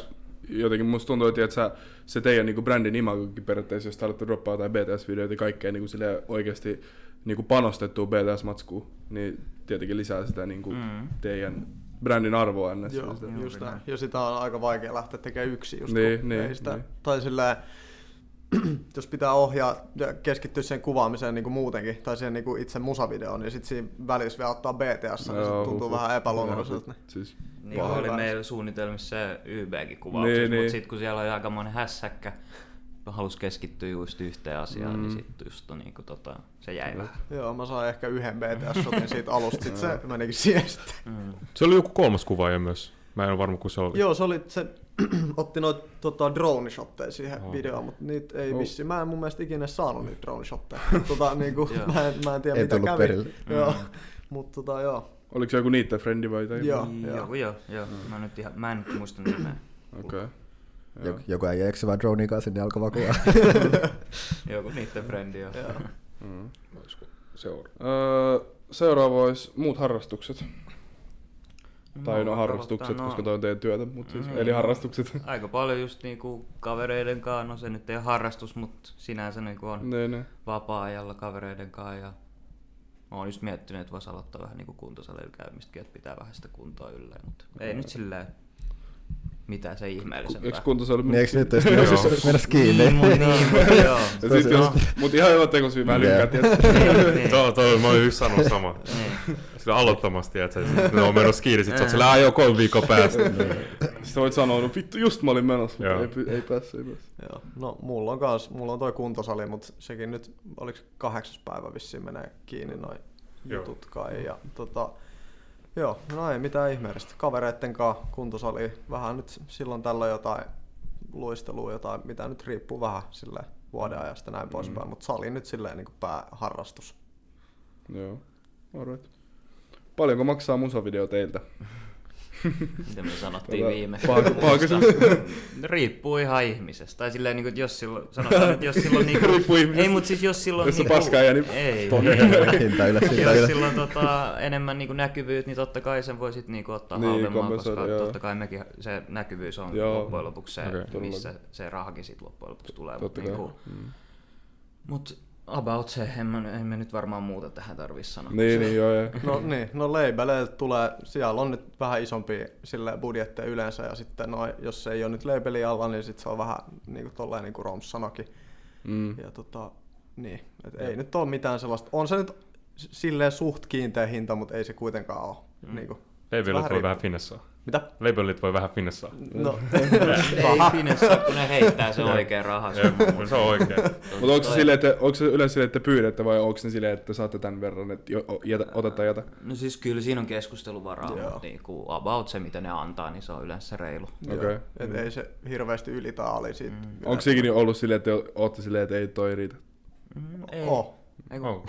jotenkin musta tuntuu, että sä, se teidän niinku brändin imagokin periaatteessa, jos te haluatte droppaa jotain BTS-videoita ja kaikkea niinku silleen oikeasti niinku panostettua BTS-matskuun, niin tietenkin lisää sitä niinku Mm. teidän brändin arvoa ennäs. Joo, Sitä. Juuri just näin. Ja sitä on aika vaikea lähteä tekemään yksin just Niin, kun niin, ei sitä, niin. tai silleen, jos pitää ohjaa ja keskittyä sen kuvaamiseen niin kuin muutenkin, tai siihen niin kuin itse musavideoon, niin sitten siinä välissä vielä ottaa BTS, niin se tuntuu huhhuh. vähän epäluonnolliselta. Joo, Siis, Niin oli meillä suunnitelmissa se YBkin kuvauksessa, Niin, niin, niin. mutta sitten kun siellä oli aikamoinen hässäkkä, kun halusi keskittyä just yhteen asiaan, Mm. niin sitten just niin kuin, tota, se jäi vähän. Joo, mä sain ehkä yhden BTS-shotin siitä alusta, sit se menikin siihen sitten. Mm. Se oli joku kolmas kuvaaja myös. Mä en ole varma, kun se oli. Joo, se oli, se otti noita tota, drone-shotteja siihen Oh. videoon, mutta niitä ei Oh. vissiin, mä en mun mielestä ikinä saanut niitä drone-shotteja. tota, niinku, Joo. mä, en, mä en tiedä Ei mitä tullut kävi. perille. Joo, Mm. mutta tota, joo. oliko se joku niitten frendi vai jotain? Joo. Niin, Joku joo, joo. Mä, nyt ihan, mä en nyt muista nimeä. Okei. Okay. Joku, joku äijä eksivää dronea kanssa, alkoi vaan kuvaa. Joku niitten frendi joo. Mm. Olisiko seuraava? Öö, seuraava olisi muut harrastukset. Tai no harrastukset, ottaa, koska toi on teidän työtä, mutta siis, Niin, eli no. harrastukset. Aika paljon just niinku kavereiden kanssa, no se nyt ei ole harrastus, mutta sinänsä niinku on niin, niin. vapaa-ajalla kavereiden kanssa ja mä oon just miettinyt, että voisi aloittaa vähän niinku kuntosalilla käymistäkin, että pitää vähän sitä kuntoa yllä, mutta ei nyt silleen mitään se ihmeellisempää. Eikö kuntosali niin eikö nyt, jos Joo. mennä mennä kiinni? Niin, mut, niin, joo. Ja sit jos, mut ihan hyvä tekosyy mä lykkää, tiedätkö? niin, niin. Tuo, tuo, mä olin just sanonut sama. niin. Sillä aloittamasti, että ne on menossa kiinni, sit sä oot sillä ajo kolme viikkoa päästä. Sitten voit sanoa, no vittu just mä olin menossa, mutta Joo. ei, ei päässyt, ei päässyt. Joo. No mulla on kans, mulla on toi kuntosali, mutta sekin nyt, oliko kahdeksas päivä vissiin menee kiinni noin Joo. jutut kai. Ja, tota, joo, no ei mitään ihmeellistä. Kavereitten kanssa kuntosali, vähän nyt silloin tällä jotain luistelua, jotain, mitä nyt riippuu vähän sille vuoden ajasta näin poispäin, mutta sali nyt silleen niin kuin pääharrastus. Joo, alright. Paljonko maksaa musavideo teiltä? Mitä me sanottiin Tota, viime kysymys. Riippuu ihan ihmisestä. Tai silleen, niin kuin, jos silloin, sanotaan, että jos silloin niinku, Riippuu ihmisestä. Ei, mutta siis jos silloin Jos on niinku, paskaa ja niin- Ei. Hinta ylös, hinta jos silloin tota, enemmän niinku näkyvyyttä, niin totta kai sen voi sit niinku ottaa Niin, kompensoida, koska joo. totta kai mekin se näkyvyys on Joo. loppujen lopuksi se, okay. missä se rahakin sit loppujen lopuksi tulee. Totta kai. niinku, Mm. mut about se, en mä, en mä nyt varmaan muuta tähän tarvitse sanoa. Niin, niin, joo, joo. No niin, no labeleilta tulee, siellä on nyt vähän isompi sille budjetteja yleensä ja sitten no, jos se ei ole nyt labeli alla, niin sit se on vähän niin kuin tolleen niin kuin Roms sanoikin. Mm. Ja tota, niin, et ei nyt ole mitään sellaista, on se nyt silleen suht kiinteä hinta, mutta ei se kuitenkaan ole mm. niin kuin Vähän voi vähän finessaa. Mitä? Labelit voi vähän finessaa. No, Ei Finessa, kun ne heittää se oikein rahas. Ei, se on oikein. Mutta onko se, että, onko se yleensä silleen, että pyydätte vai onko se silleen, että saatte tämän verran, että jo, o- jätä, ota tai jätä? No siis kyllä siinä on keskusteluvaraa, mutta niinku about se mitä ne antaa, niin se on yleensä reilu. Okei. okay. et ei se hirveästi yli tai ali siitä. Mm. Onko sekin ollut silleen, että ootte silleen, että ei toi riitä? Mm, ei. Oh. Ei kun- Oh.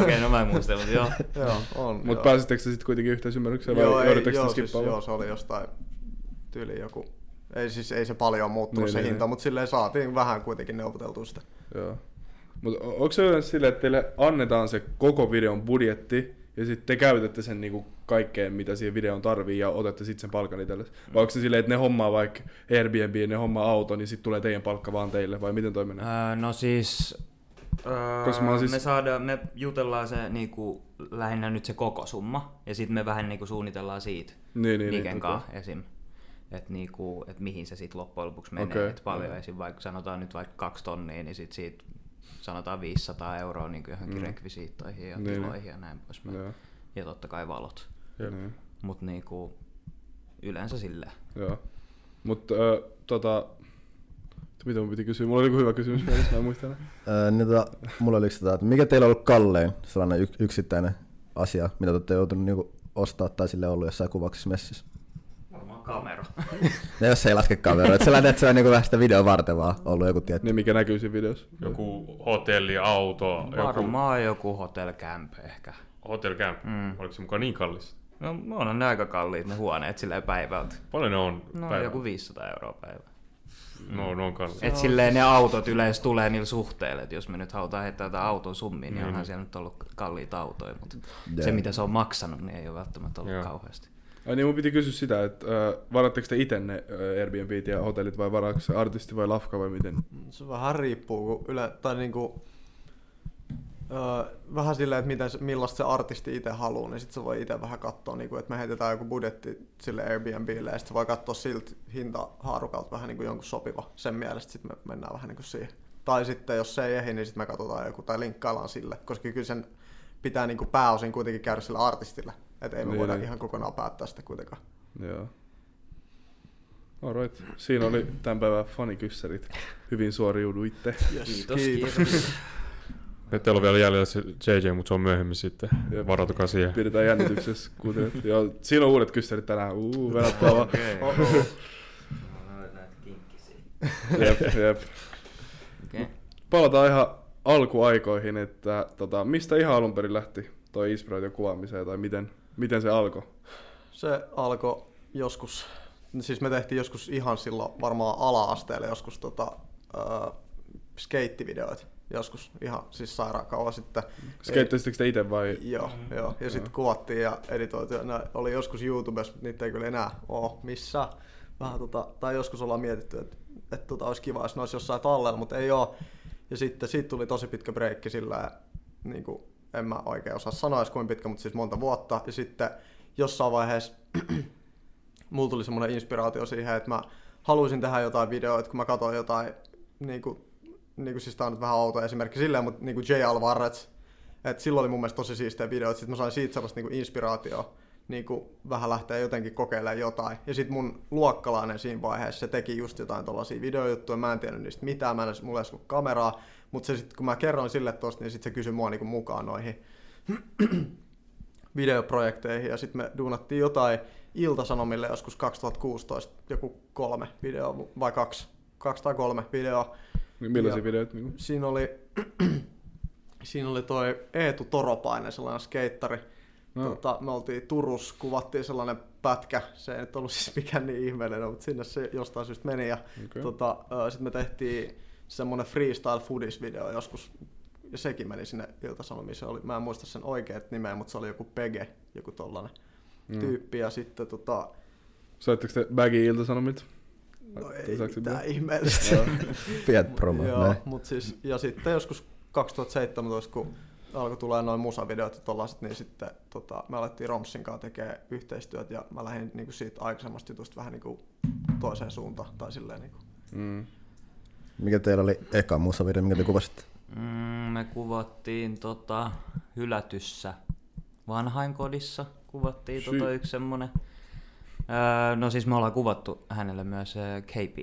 Okei, no mä en muista, mutta joo. Joo, on. Mutta joo. pääsittekö se sitten kuitenkin yhteisymmärrykseen vai ei, joudutteko joo, sitä siis, skippaamaan? joo, se oli jostain tyyli joku, ei siis ei se paljon muuttunut Niin, se niin, hinta, niin. mutta silleen saatiin vähän kuitenkin neuvoteltua sitä. Joo. Mutta onko se yleensä silleen, että teille annetaan se koko videon budjetti ja sitten te käytätte sen niinku kaikkeen, mitä siihen videoon tarvii ja otatte sitten sen palkan itsellesi? Vai onko se silleen, että ne hommaa vaikka Airbnb ja ne hommaa auton, niin sitten tulee teidän palkka vaan teille, vai miten toi menee? Öö, no siis, öö, Koska mä siis- me, saadaan, me jutellaan se niinku, lähinnä nyt se koko summa, ja sitten me vähän niinku suunnitellaan siitä Niin, niin, Niken niin, kanssa esim. Että niinku, et mihin se sitten loppujen lopuksi menee. Okay. Et paljon esim. vaikka sanotaan nyt vaikka kaksi tonnia, niin sit siitä sanotaan 500 euroa niin johonkin Mm. rekvisiittoihin ja Niin, niin, tiloihin ja näin poispäin. Joo. Ja totta kai valot. Niin. Mutta niinku, yleensä silleen. Joo. Mutta äh, tota... Mitä mun piti kysyä? Mulla oli joku hyvä kysymys mielessä, mä en muista enää. Öö, niin tota, mulla oli yksi tota, että mikä teillä on ollut kallein sellainen yk- yksittäinen asia, mitä te olette joutunut niinku ostaa tai sille ollut jossain kuvauksessa messissä? Varmaan kamera. Ja jos ei laske kameraa, että sellainen, että se on niinku vähän sitä videon varten vaan ollut joku tietty. Niin mikä näkyy siinä videossa. Joku hotelli, auto, joku Varmaan joku hotel camp ehkä. hotel camp. Mm. Oliko se mukaan niin kallis? No, on ne aika kalliit ne huoneet silleen päivältä. Paljon ne on No joku 500 euroa päivä. No, ne on kallis. Et silleen ne autot yleensä tulee niillä suhteilla, että jos me nyt halutaan heittää tätä auton summiin, niin Mm. onhan siellä nyt ollut kalliita autoja, mutta Joo. se mitä se on maksanut, niin ei ole välttämättä ollut Joo. kauheasti. Ai niin mun piti kysyä sitä, että äh, varatteko te itse ne äh, Airbnbit ja hotellit vai varaako se artisti vai lafka vai miten? Se vähän riippuu, kun yle, tai niinku, öö, vähän silleen, että miten, se- millaista se artisti itse haluaa, niin sitten se voi itse vähän katsoa, niinku, että me heitetään joku budjetti sille Airbnbille ja sitten se voi katsoa siltä hintahaarukalta vähän niinku jonkun sopiva sen mielestä, sitten me mennään vähän niinku siihen. Tai sitten jos se ei ehdi, niin sitten me katsotaan joku tai linkkaillaan sille, koska kyllä sen pitää niinku pääosin kuitenkin käydä sille artistille, että ei me Niin, voida niin. ihan kokonaan päättää sitä kuitenkaan. Joo. Alright. Siinä oli tämän päivän fanikyssärit. Hyvin suoriuduitte. Yes, Kiitos, kiitos. Ja Teillä on vielä jäljellä se JJ, mutta se on myöhemmin sitten. Jep. Varautukaa siihen. Pidetään jännityksessä kuuntelijat. Joo, siinä on uudet kyssärit tänään. Uu, venattaa vaan. Okei. Oho. Jep, jep. Okei. Palataan ihan alkuaikoihin, että tota, mistä ihan alun perin lähti toi inspiraatio kuvaamiseen tai miten, miten se alkoi? Se alkoi joskus, siis me tehtiin joskus ihan silloin varmaan ala-asteella joskus tota, äh, skeittivideoita. Joskus ihan siis sairaan kauan sitten. Skeittasitteko te itse vai? Joo, joo. Ja sitten kuvattiin ja editoitiin. ja Ne oli joskus YouTubessa, mutta niitä ei kyllä enää ole missään. Vähän tota, tai joskus ollaan mietitty, että, että tota, olisi kiva, jos ne olisi jossain tallella, mutta ei ole. Ja sitten siitä tuli tosi pitkä breikki sillä niin kuin, en mä oikein osaa sanoa edes kuinka pitkä, mutta siis monta vuotta. Ja sitten jossain vaiheessa mulla tuli semmoinen inspiraatio siihen, että mä haluaisin tehdä jotain videoita, kun mä katsoin jotain, niin kuin, niin kuin siis tää on nyt vähän outo esimerkki silleen, mutta niin kuin J. Alvarez, että silloin oli mun mielestä tosi siistejä videoita, sitten mä sain siitä sellaista niin kuin inspiraatioa, niin kuin vähän lähteä jotenkin kokeilemaan jotain. Ja sitten mun luokkalainen siinä vaiheessa, se teki just jotain tuollaisia videojuttuja, mä en tiennyt niistä mitään, mä en edes, mulla ei ollut kameraa, mutta se sit, kun mä kerroin sille tosta, niin sitten se kysyi mua niin mukaan noihin videoprojekteihin ja sitten me duunattiin jotain Iltasanomille joskus 2016, joku kolme videoa vai kaksi, kaksi tai kolme videoa. Niin Millaisia Joo. videoita? Niin Siinä oli, siinä oli toi Eetu Toropainen, sellainen skeittari. No. Tota, me oltiin Turussa, kuvattiin sellainen pätkä. Se ei nyt ollut siis mikään niin ihmeellinen, mutta sinne se jostain syystä meni. Ja Okei. tota, sitten me tehtiin semmoinen freestyle foodies video joskus. Ja sekin meni sinne Ilta-Sanomiin. Se oli, mä en muista sen oikeat nimeä, mutta se oli joku Pege, joku tollanen Mm. tyyppi. Ja sitten tota, Saitteko te Baggy iltasanomit? No ei mitään ihmeellistä. Piet promo. Joo, mut siis, ja sitten joskus 2017, kun alkoi tulla noin musavideot ja tollaset, niin sitten tota, me alettiin Romsin kanssa tekemään yhteistyötä ja mä lähdin niinku siitä aikaisemmasta jutusta vähän niinku toiseen suuntaan. Tai silleen niinku. Mm. Mikä teillä oli eka musavideo, minkä te kuvasitte? Mm, me kuvattiin tota, hylätyssä vanhainkodissa kuvattiin Sy- tota yksi semmonen. Öö, no siis me ollaan kuvattu hänelle myös KP.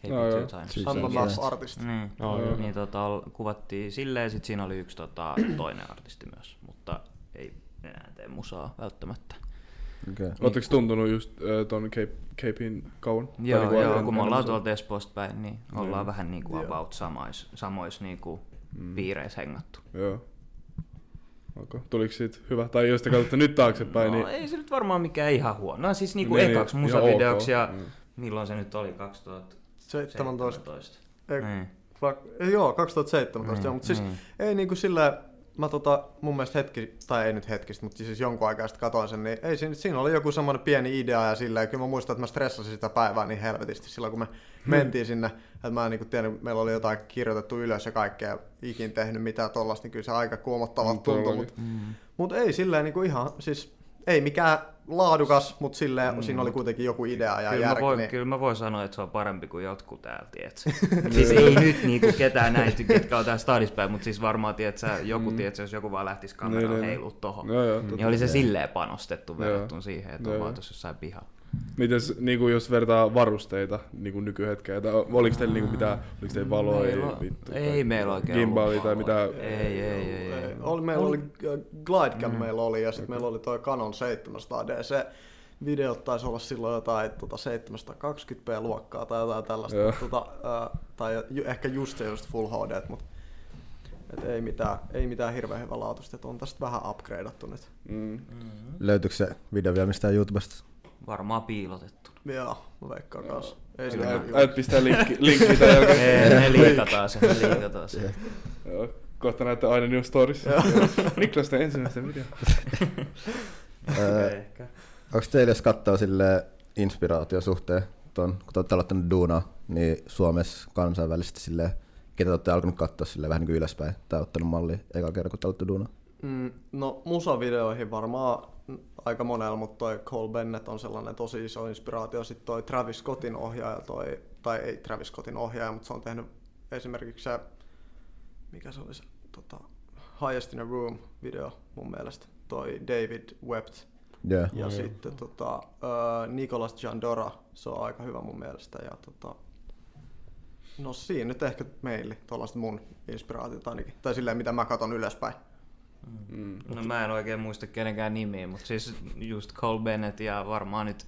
KP No. Two Times. Siis I'm a Yes. math artist. Niin, Oh, joo. niin tota, kuvattiin silleen, ja sit siinä oli yksi tota, toinen artisti myös, mutta ei enää tee musaa välttämättä. Okay. Oletteko tuntunut just äh, ton Cape, Capein kauan? Joo, niinku joo en- kun me ollaan tuolta Espoosta päin, niin ollaan Joo. vähän niin kuin about samois, samois niin kuin Mm. piireissä hengattu. Joo. Okay. Tuliko siitä hyvä? Tai jos te katsotte nyt taaksepäin, no, niin... ei se nyt varmaan mikään ihan huono. No siis niinku Niin, niin, ekaksi ihan musavideoksi ok. ja Mm. milloin se nyt oli, 2017? 17. Ei, Niin. va- ei, joo, 2017 Niin, joo, mutta siis niin. ei niinku sillä, mä tota, mun mielestä hetki, tai ei nyt hetkistä, mutta siis jonkun aikaa sitten katoin sen, niin ei siinä, siinä oli joku semmoinen pieni idea ja sillä, ja kyllä mä muistan, että mä stressasin sitä päivää niin helvetisti silloin, kun me mentiin sinne, että mä en niinku tiennyt, meillä oli jotain kirjoitettu ylös ja kaikkea, ikin tehnyt mitään tollasta, niin kyllä se aika kuomottavalta Mm, tuntui, mutta Mm. mut ei silleen niinku ihan, siis ei mikään laadukas, mutta silleen Mm. siinä oli kuitenkin joku idea ja Kyllä, mä järki. voin, niin, kyllä mä voin sanoa, että se on parempi kuin jotkut täällä, tietsä. siis ei nyt niinku ketään näitä, ketkä on täällä stadissa päin, mutta siis varmaan, tietsä, joku, Mm. tietsä, jos joku vaan lähtisi Niin, kameralla niin. heilu tohon. Joo, joo, totta. Niin oli se silleen panostettu verrattuna siihen, että on vaan tuossa jossain pihalla. Mites, niinku, jos vertaa varusteita niinku nykyhetkeen, tai oliko teillä niinku mitään, oliko teillä valoja, Meillä on- vittu, ei meillä oikein gimbalia ollut tai valoja. mitään? Ei, ei, ei. ei. Oli, meillä oli Glidecam meillä oli ja sitten meillä oli toi Canon 700 D. Se videot taisi olla silloin jotain tota 720p luokkaa tai jotain tällaista. Mutta, tota, äh, tai ehkä just se just Full HD, mutta et ei mitään, ei mitään hirveän hyvä laatusta, että on tästä vähän upgradeattu nyt. Mm. Löytyykö se video vielä mistään YouTubesta? Varmaan piilotettu. Joo, mä veikkaan kanssa. Ei sitä Äit, äit pistää linkki, linkki tämän jälkeen. Ei, ne liikataan se, ne liikataan se. Joo, kohta näette aina New Stories. Niklas tee ensimmäistä video. Ehkä. Onko teillä, jos katsoo sille inspiraatio suhteen, ton, kun te olette aloittanut duunaa, niin Suomessa kansainvälisesti sille, ketä te olette alkanut katsoa sille vähän niin kuin ylöspäin, tai ottanut malli eka kerran, kun te olette duunaa? Mm, no musavideoihin varmaan aika monella, mutta toi Cole Bennett on sellainen tosi iso inspiraatio. Sitten toi Travis Scottin ohjaaja, toi, tai ei Travis Scottin ohjaaja, mutta se on tehnyt esimerkiksi se, mikä se oli se, tota, Highest in a Room video mun mielestä, toi David Wept. Joo. Ja joo. sitten tota, uh, Nicolas Jandora, se on aika hyvä mun mielestä. Ja tota, no siinä nyt ehkä meille, tuollaista mun inspiraatiota ainakin. Tai silleen, mitä mä katon ylöspäin. Mm. No mä en oikein muista kenenkään nimiä, mutta siis just Cole Bennett ja varmaan nyt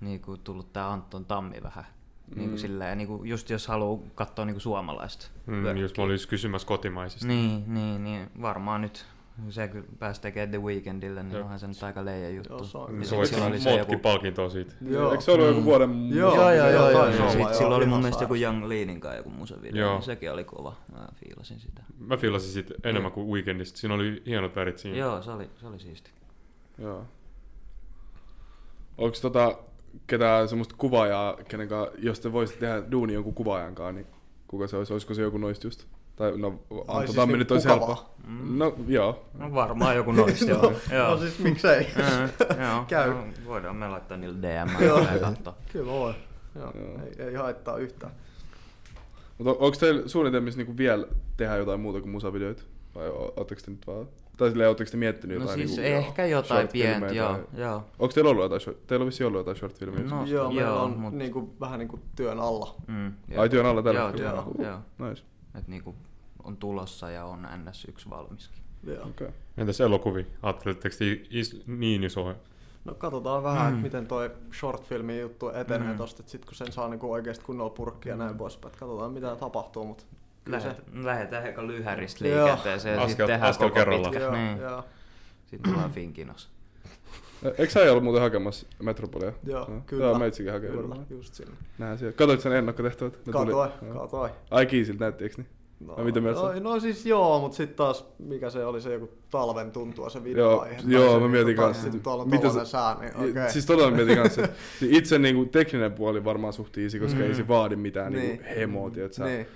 niinku tullut tää Anton Tammi vähän. Mm. Niinku silleen, niinku just jos haluaa katsoa niinku suomalaista. Mm, just mä olin just kysymässä kotimaisista. Niin, niin, niin varmaan nyt se kun pääsi tekemään The Weekendille, niin Joo. onhan se nyt aika leija juttu. Joo, se on Se oli se joku... palkintoa siitä. Joo. Eikö se ollut joku Mm. vuoden... Joo. Joo, joo, joo, joo. sit joo, sillä oli mun mielestä joku. Young Leanin kanssa joku musavideo, Joo. niin sekin oli kova. Mä fiilasin sitä. Mä fiilasin siitä enemmän kuin Weekendista. Siinä oli hienot värit siinä. Joo, se oli, se oli siisti. Joo. Onko tota ketään semmoista kuvaajaa, kenen kanssa, jos te voisitte tehdä duuni jonkun kuvaajan kanssa, niin kuka se olisi? Olisiko se joku noista just? Tai no, Antto siis Tammi niin nyt olisi helppo. Mm. No joo. No varmaan joku noista, joo. joo. No siis miksei. Mm, joo, Käy. No, voidaan me laittaa niille DM Joo. ja katsoa. Kyllä voi. Joo, Joo. ei, ei haittaa yhtään. Mutta onko teillä suunnitelmissa niinku vielä tehdä jotain muuta kuin musavideoita? Vai ootteko te nyt vaan... Tai silleen, ootteko te miettinyt No jotain siis niinku, ehkä jotain short-filmejä pientä, joo, tai- joo. Onko teillä ollut jotain, short- teillä on vissiin ollut jotain short-filmejä? No, joo, meillä joo, on mut- niinku, vähän niinku työn alla. Mm, Ai työn alla tällä Joo, hetkellä? työn alla, Uh, joo. Nice. Et niinku on tulossa ja on NS1 valmiskin. Joo. Okay. Entäs elokuvia? Ajatteletteko te is, niin iso? No katsotaan vähän, Mm. että miten toi short filmi juttu etenee Mm. tosta, että sit kun sen saa niinku oikeesti kunnolla purkkia ja näin poispäin, että katsotaan mitä tapahtuu, mutta kyllä se... Lähet, lähetään ehkä lyhäristä liikenteeseen ja sitten tehdään askel koko kerrallaan. pitkä. Joo, Niin. joo, Sitten tullaan Finkinos. Eikö sä ollut muuten hakemassa Metropolia? joo, No. kyllä. Joo, meitsikin hakee Kyllä, varmaan. just sinne. Nähdään siellä. Katoit sen ennakkotehtävät? Ne tuli- Katoi, Joo. katoi. Ai kiisiltä näytti, eiks niin? No, No, mitä mieltä no, no siis joo, mutta sitten taas, mikä se oli se joku talven tuntua se Joo, videovaihe. joo, Tai mä mietin niinku kanssa, että tuolla mitä se- sää, niin okei. Okay. Siis todella mietin kanssa, että se itse niinku tekninen puoli varmaan suht easy, koska Mm. ei se vaadi mitään Niin. niinku hemoa, tiedätkö? Niin,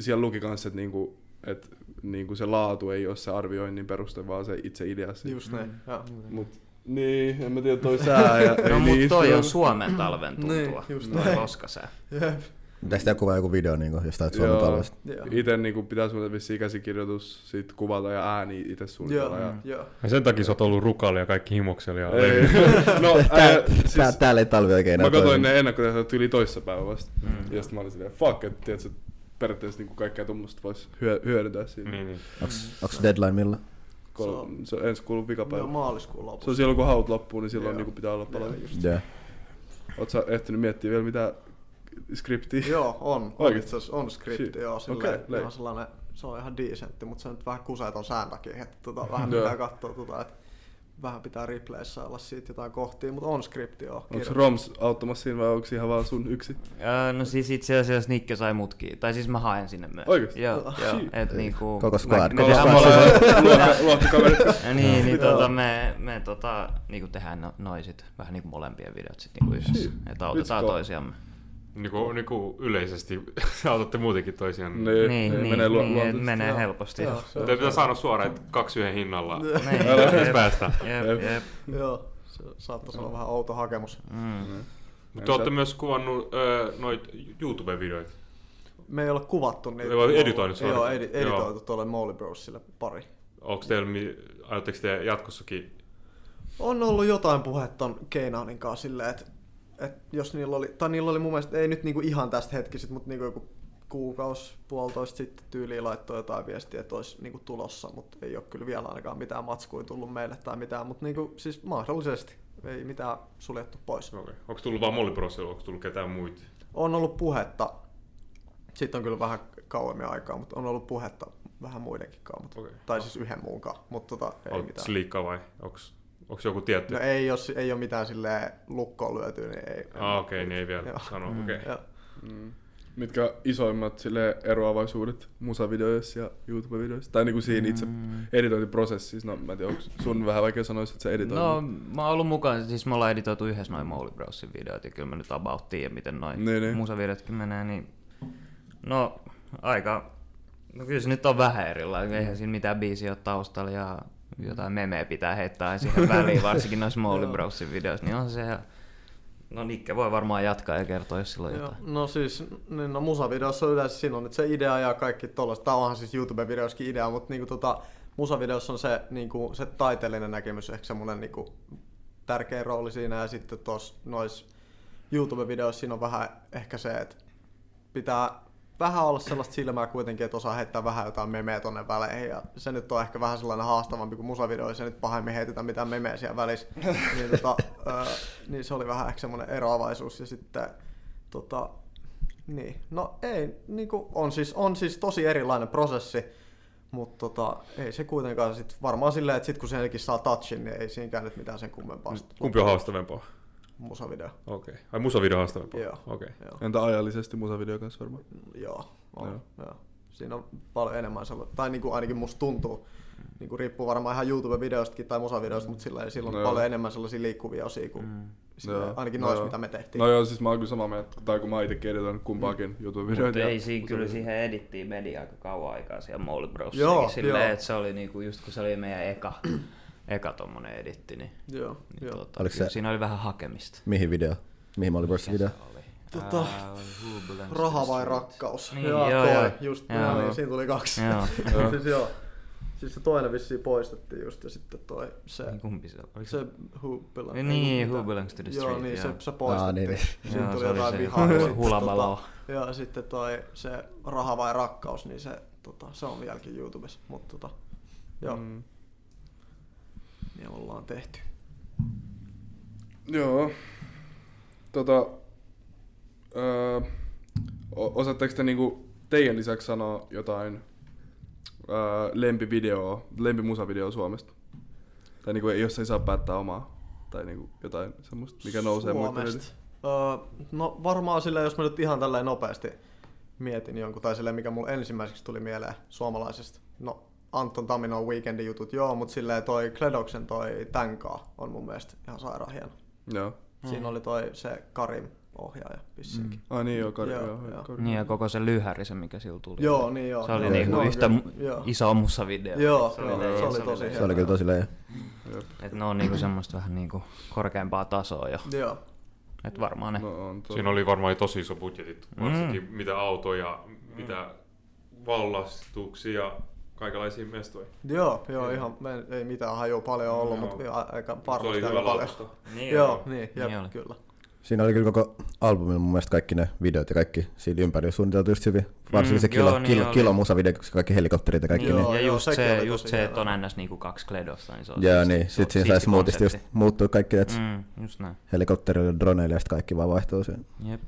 Siellä luki kanssa, että niinku, et, niinku se laatu ei ole se arvioinnin peruste, vaan se itse idea. just näin. joo. Mut, niin, en mä tiedä toi sää ja No ei mut niin toi on Suomen talven tuntua. Niin, just Toi näin. loskasää. Jep. Pitäis tehdä kuvaa joku video niin jostain Suomen Joo. talvesta. Joo. Itse niinku pitää suunnitella vissiin käsikirjoitus, sit kuvata ja ääni itse suunnitella. Joo, Ja... joo. Ja sen takia sä oot ollut rukaali ja kaikki himoksella. Ja Ei. no, Tää, ää, tää, siis, täällä ei talvi oikein enää mä katsoin ne ennakkotehtävät yli toissa päivä vasta. Mm. Ja sit mä olin silleen, fuck, että tiedätkö, periaatteessa niinku kaikkea tuommoista vois hyö- hyödyntää siinä. Niin, niin. Onks, onks deadline milloin? Kol- se on ensi kuulun Joo, vikapäivä. maaliskuun Se on lopussa. silloin kun haut loppuu, niin silloin Joo. niinku pitää olla Joo, paljon. just. Joo. Oot sä ehtinyt miettiä vielä mitä skriptiä? Joo, on. on Oikeesti? itse asiassa on skripti, Shit. joo. Okei, Silleen, leik. ihan sellainen, se on ihan decentti, mutta se on nyt vähän kuseeton sään takia, että tota, vähän Joo. pitää katsoa, tota, että vähän pitää replayssä olla siitä jotain kohtia, mutta on skripti, joo. Onko. Roms auttamassa siinä vai onko ihan vaan sun yksi? Öö, no siis itse asiassa Nikke sai mutkin. Tai siis mä haen sinne myös. Oikeesti? Joo, Oh, joo. Et niinku... Koko squad. Me, me No, tehdään me molemmat. ollaan luokka- luokkakaverit. Ja niin, niin tota, me, me tota, niinku tehdään no, noi sit, vähän niinku molempien videot sit niinku yhdessä. Että autetaan toisiamme. Niinku, niinku yleisesti autatte muutenkin toisiaan. Niin, Niin, niin, niin, menee lu- niin menee Joo. helposti. Joo, se Te pitää saada suoraan, että kaksi yhden hinnalla. Niin, Älä jep, päästä. jep, jep. Joo, se saattaisi olla vähän outo hakemus. Mm. Mutta te olette myös kuvannut öö, noit YouTube-videoita. Me ei ole kuvattu niitä. Ei vaan editoinut. Joo, edi- Joo. editoitu tuolle Molly Brosille pari. Onko teillä, aiotteko te jatkossakin? On ollut jotain puhetta ton Keinanin kanssa silleen, että, että jos niillä oli, tai niillä oli mun mielestä, ei nyt niinku ihan tästä hetkiset, mutta niinku joku kuukausi, puolitoista sitten tyyliin laittoi jotain viestiä, että olisi niinku tulossa, mutta ei ole kyllä vielä ainakaan mitään matskua tullut meille tai mitään, mutta niinku, siis mahdollisesti ei mitään suljettu pois. Okay. Onko tullut vaan Molly Bros, onko tullut ketään muita? On ollut puhetta, sitten on kyllä vähän kauemmin aikaa, mutta on ollut puhetta vähän muidenkin kanssa, mutta, Okei. tai siis yhden muun kanssa, mutta tota, ei Onko mitään. sliikka vai onko joku tietty? No ei, jos ei ole mitään silleen lukkoon lyötyä, niin ei. ah, okei, okay, niin ei vielä Joo. sano. Mm. Okei. Okay. Joo. Mm. Mitkä isoimmat sille eroavaisuudet musavideoissa ja YouTube-videoissa? Tai niinku siinä itse editointiprosessissa. No mä en tiedä, onko sun vähän vaikea sanoa, että sä editoit? No, mä oon ollut mukana, siis me ollaan editoitu yhdessä noin Molly Brosin videot, ja kyllä mä nyt about tiedän, miten noin Niin, niin. musavideotkin menee, niin no aika, no kyllä se nyt on vähän erilainen, eihän siinä mitään biisiä ole taustalla, ja jotain memeä pitää heittää siihen väliin, varsinkin noissa Molly. Brosin videoissa, niin on se, no Nikke voi varmaan jatkaa ja kertoa, jos sillä on Joo, jotain. no siis, niin no musavideossa on yleensä siinä on nyt se idea ja kaikki tollaista. Tää onhan siis YouTube-videossakin idea, mutta niinku tota, musavideossa on se, niinku, se taiteellinen näkemys, ehkä semmonen niinku, tärkeä rooli siinä. Ja sitten tuossa nois YouTube-videoissa siinä on vähän ehkä se, että pitää vähän olla sellaista silmää kuitenkin, että osaa heittää vähän jotain memeä tonne väleihin. Ja se nyt on ehkä vähän sellainen haastavampi kuin musavideoissa, ja nyt pahemmin heitetään mitään memeä siellä välissä. niin, tota, ö, niin se oli vähän ehkä semmoinen eroavaisuus. Ja sitten tota, niin, no ei, niinku, on, siis, on siis tosi erilainen prosessi, mutta tota, ei se kuitenkaan sit varmaan silleen, että sit kun senkin saa touchin, niin ei siinäkään nyt mitään sen kummempaa. sit Kumpi on haastavempaa? Musavideo. Okei. Okay. Ai musavideo haastavempaa? Joo. Okei. Okay. Joo. Entä ajallisesti musavideo kanssa varmaan? Joo, on, Joo. joo. Siinä on paljon enemmän tai niinku ainakin musta tuntuu, niinku riippuu varmaan ihan YouTube-videostakin tai musavideosta, mutta sillä silloin No on joo. paljon enemmän sellaisia liikkuvia osia kuin Mm. silleen, Joo, ainakin no noissa, joo. mitä me tehtiin. No joo, siis mä oon kyllä samaa mieltä, tai kun mä itsekin editoin kumpaakin YouTube-videoita. Mutta ei siinä kyllä siihen edittiin media aika kauan aikaa siellä Molly Joo, Brosillakin silleen, joo. että se oli niinku just kun se oli meidän eka, eka tommonen editti, niin, Joo, niin joo. tota, Oliko se- siinä oli vähän hakemista. Mihin video? Mihin mä olin Brossin video? Se oli? Tota, Turbulence Raha vai rakkaus? Niin, joo, joo, toi, joo. just Joo. joo. niin, siinä tuli kaksi. Joo. Joo. siis joo. Siis se toinen vissiin poistettiin just ja sitten toi se, Niin kumpi se oli? Se Who Belongs Niin, niin, Who Belongs to the Joo, Street, niin joo. se, se poistettiin. Aa, niin, niin. Siinä Joo, tuli se oli jotain se vihaa. ja sitten Hulabalo. Tota, joo, ja sitten toi se Raha vai rakkaus, niin se, tota, se on vieläkin YouTubessa. Mutta tota, joo, mm. Niin ollaan tehty. Joo. Tota, öö, osaatteko te niinku teidän lisäksi sanoa jotain öö, lempivideoa, lempimusavideoa Suomesta? Tai niinku, jos ei saa päättää omaa. Tai niinku jotain semmoista, mikä nousee. Suomesta. Öö, no varmaan silleen, jos mä nyt ihan tälleen nopeasti mietin jonkun, tai silleen, mikä mulle ensimmäiseksi tuli mieleen suomalaisesta. No, Anton Taminon Weekendin jutut, joo, mutta silleen toi Kledoksen toi Tänkaa on mun mielestä ihan sairaan hieno. Joo. Siinä oli toi se Karim ohjaaja vissiinkin. Ai niin joo, Kari, Joo, joo, joo. Kari. Niin ja koko se lyhäri, se mikä sillä tuli. Joo, niin joo. Se oli joo, niinku no, yhtä joo. iso musavideo. Joo, se joo, oli, se oli tosi oli- hieno. Se oli kyllä tosi leijä. Et ne on niinku semmoista vähän niinku korkeampaa tasoa jo. Joo, Et varmaan ne. No on. Siinä oli varmaan tosi iso budjetit, Mm. varsinkin mitä autoja, mitä vallastuksia kaikenlaisia mestoja. Joo, joo, ihan, me ei mitään hajua paljon ollut, Joo. mutta aika Se oli varmasti hyvä aika paljon. Niin Joo, joo. niin, Niin jep, oli. kyllä. Siinä oli kyllä koko albumilla mun mielestä kaikki ne videot ja kaikki siinä ympäri suunniteltu just hyvin. Varsinkin se Mm, kilo, joo, niin kilo, oli. kilo musavideo, koska kaikki helikopterit ja kaikki Niin, niin. Joo, ja joo, just sekin se, just se että on ns niinku kaksi kledosta, niin se on Joo, siisti- niin. se Sitten siinä siisti sai smoothisti just muuttuu kaikki, että Mm, just näin. helikopterille, droneille ja sitten kaikki vaan vaihtuu siihen. Jep.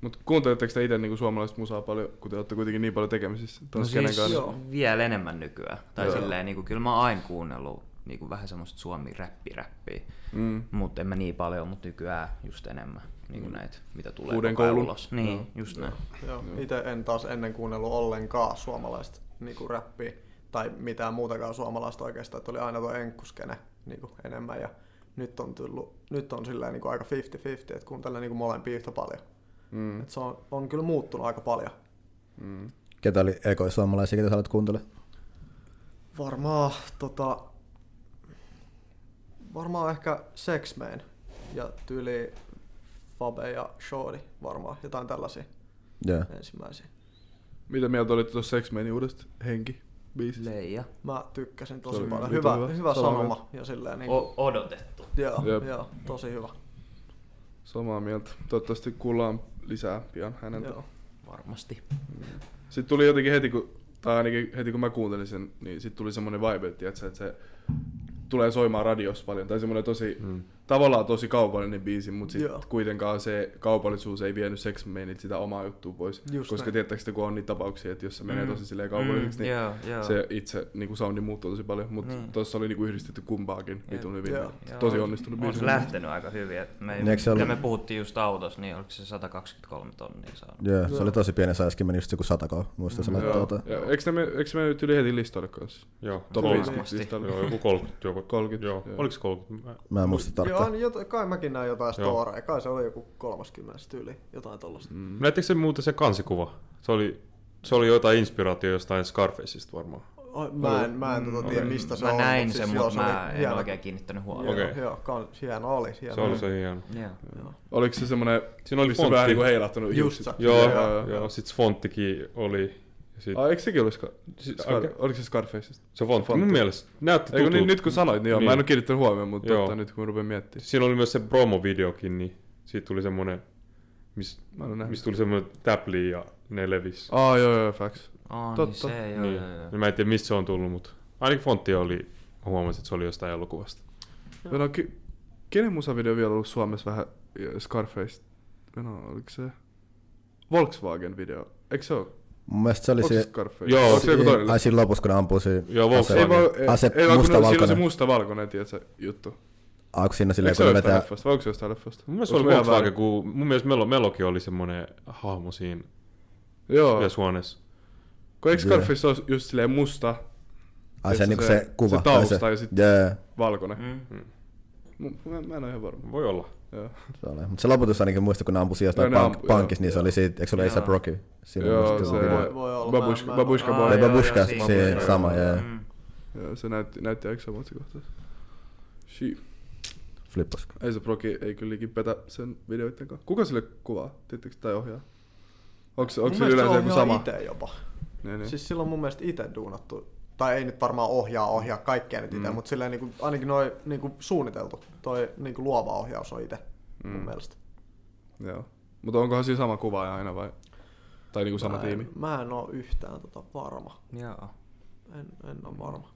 Mut kuunteletteko te itse niinku suomalaista musaa paljon, kun te olette kuitenkin niin paljon tekemisissä No siis kanssa? joo. vielä enemmän nykyään. Tai Joo. silleen, niinku, kyllä mä oon aina kuunnellut niinku, vähän semmoista suomi-räppi-räppiä. Mm. Mutta en mä niin paljon, mutta nykyään just enemmän niinku näitä, mitä tulee Uuden koulun. ulos. Niin, Joo. just näin. Joo. Itse en taas ennen kuunnellut ollenkaan suomalaista niinku räppiä tai mitään muutakaan suomalaista oikeastaan, että oli aina tuo enkkuskene niinku enemmän ja nyt on tullut, nyt on silleen niinku aika 50-50, että kuuntelen niinku molempia yhtä paljon. Mm. Et se on, on kyllä muuttunut aika paljon. Mm. Ketä oli ekoja suomalaisia, ketä sä haluat kuuntele? Varmaan tota, varmaan ehkä Sexman ja tyyli Fabe ja Shorty varmaan, jotain tällaisia Joo. ensimmäisiä. Mitä mieltä olitte tuossa Sex Manin uudesta Henki biisistä? Leija. Mä tykkäsin tosi paljon. Hyvä, hyvä. hyvä, sanoma ja silleen niin, O- odotettu. joo, Jep. joo, tosi hyvä. Samaa mieltä. Toivottavasti kuullaan lisää pian häneltä. Joo. Varmasti. Sitten tuli jotenkin heti, kun, tai ainakin heti kun mä kuuntelin sen, niin sitten tuli semmoinen vibe, että, se tulee soimaan radiossa paljon. Tai semmoinen tosi, mm. Tavallaan tosi kaupallinen biisi, mutta sitten Joo. kuitenkaan se kaupallisuus ei vienyt Sex Manit sitä omaa juttua pois. Just Koska te, kun on niitä tapauksia, että jos se menee Mm. tosi silleen kaupalliseksi, niin joo, joo. se itse niin kuin soundi muuttuu tosi paljon. Mutta Niin. tuossa oli niin kuin yhdistetty kumpaakin vitun hyvin. Joo. Joo, Tosi on- onnistunut On biisi. se lähtenyt aika hyvin. Et me, se ollut- me puhuttiin just autossa, niin oliko se 123 tonnia saanut? Joo, se Joo. oli tosi pieni saiskin, meni just joku satako, muista se Joo. jotain. Ja eikö me- eikö me nyt yli heti listoille kanssa? Joo, Top kolme- 50 listalle. Joo, joku 30. Joku, 30, Joo. Oliko se 30? Mä- en muista Joo, niin jota, kai mäkin näin jotain storeja. Kai se oli joku 30 tyyli, jotain tollasta. Mm. Näettekö se muuten se kansikuva? Se oli, se oli jotain inspiraatio jostain Scarfaceista varmaan. Oi, Mä en, mä en tota tiedä mistä se mä on. näin mut sen, siis mutta oli mä en hieno. oikein kiinnittänyt huomioon. Okei. joo, kans, hieno oli. Hieno Se oli se hieno. Joo. Joo. Oliko se semmoinen, Siinä oli missä fontti. vähän niinku heilahtanut Just hiukset? se. Joo, Joo, joo, joo. joo. Sitten fonttikin oli. Sit, Ai, eikö sekin ollut Scar- Siis Scar- aika- Oliko se Scarfaceista? se fontti, fontti. mun mielestä näytti Eikö tutulta. niin, nyt kun sanoit, niin joo, Niin. mä en ole kiinnittänyt huomioon, mutta Joo. totta, nyt kun mä rupean miettimään. Siinä oli myös se promo-videokin, niin siitä tuli semmonen, miss, Mä en ole nähnyt. mistä tuli semmonen täpli ja ne levis. Aa, joo, joo, facts. Oh, niin Totta. se, joo, niin. joo, joo. Ja Mä en tiedä mistä se on tullut, mutta ainakin fontti oli, mä huomasin, että se oli jostain elokuvasta. Joo. No, ki- kenen musavideo vielä ollut Suomessa vähän Scarface? No, oliko se Volkswagen-video? Eikö se ole? Mun mielestä se oli se se... Scarface? Joo, Onko se joku toinen? Ai siinä lopussa, kun ne ampuu siinä... Joo, ase- Volkswagen. Ei, vaan, ei, Ase ei, vaan kun musta ne- siinä on se valkoinen. musta-valkoinen, tiedätkö, juttu. Ah, onko siinä silleen, Eikö se kun ole ne jostain vetää... leffasta? Vai onko se jostain leffasta? Mun mielestä se oli Volkswagen, kun mun mielestä Melo, Melokin oli semmonen hahmo siinä Joo. yhdessä huoneessa. Kun eikö. Scarface ole just silleen musta, Ai se, niinku se- se, kuva. se tai tausta ja sit- Jee, valkoinen? Mm. M- Mä, mä en ole ihan varma. Voi olla. Joo. se oli. Mutta se loputus ainakin muista, kun ne ampui Joo, ne pank- ampu- pankissa, joo, niin se joo. oli siitä, eikö se ole Joo. A$AP Rocky? Siinä Joo, se joku Voi- olla. Babushka, Mä- mä- Babushka. Ei, joo, Babushka, joo, se sama, jee. Mm. Joo, se näytti, näytti aika samalta se kohtaus. Shit. Flippas. Ei se proki, ei kyllä liikin petä sen videoiden kanssa. Kuka sille kuvaa? Tiedättekö tai ohjaa? Onko se, onko Mun se mielestä yleensä joku ohjaa sama? Ite jopa. Niin, niin. Siis silloin mun mielestä itse duunattu. Tai ei nyt varmaan ohjaa ohjaa kaikkea nyt itse, Mm. mutta silleen niinku, ainakin noin niinku suunniteltu. Toi niinku luova ohjaus on itse Mm. mun mielestä. Joo. Mutta onkohan siinä sama kuvaaja aina vai? Tai niinku sama mä tiimi? En, mä en oo yhtään tota varma. Joo. En, en oo varma.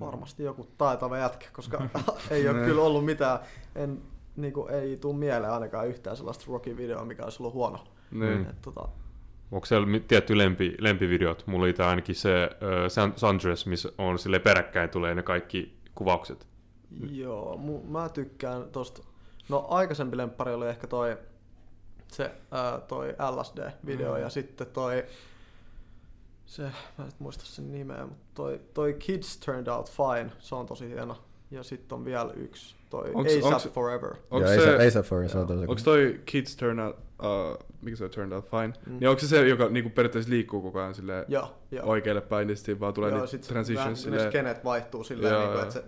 Varmasti joku taitava jätkä, koska ei ole Ne. kyllä ollut mitään, en, niinku, ei tuu mieleen ainakaan yhtään sellaista Rocky-videoa, mikä olisi ollut huono. Niin. Et, tota, Onko siellä tietty lempi, lempivideot? Mulla oli ainakin se uh, San- Sundress, missä on sille peräkkäin tulee ne kaikki kuvaukset. Joo, mu, mä tykkään tosta. No aikaisempi lemppari oli ehkä toi, se, ää, toi LSD-video mm. ja sitten toi, se, mä en muista sen nimeä, mutta toi, toi Kids Turned Out Fine, se on tosi hieno. Ja sitten on vielä yksi, toi Onks- ASAP onks- Forever. Onko Joo, se, A$AP Rocky, se on tosi onko toi Kids Turn Out, uh, mikä se on Turned Out Fine? Mm. Niin onko se se, joka niinku periaatteessa liikkuu koko ajan silleen Joo, joo. oikealle päin, niin sitten vaan tulee joo, niitä transitions silleen. skenet vaihtuu silleen, Joo, niinku, joo. että se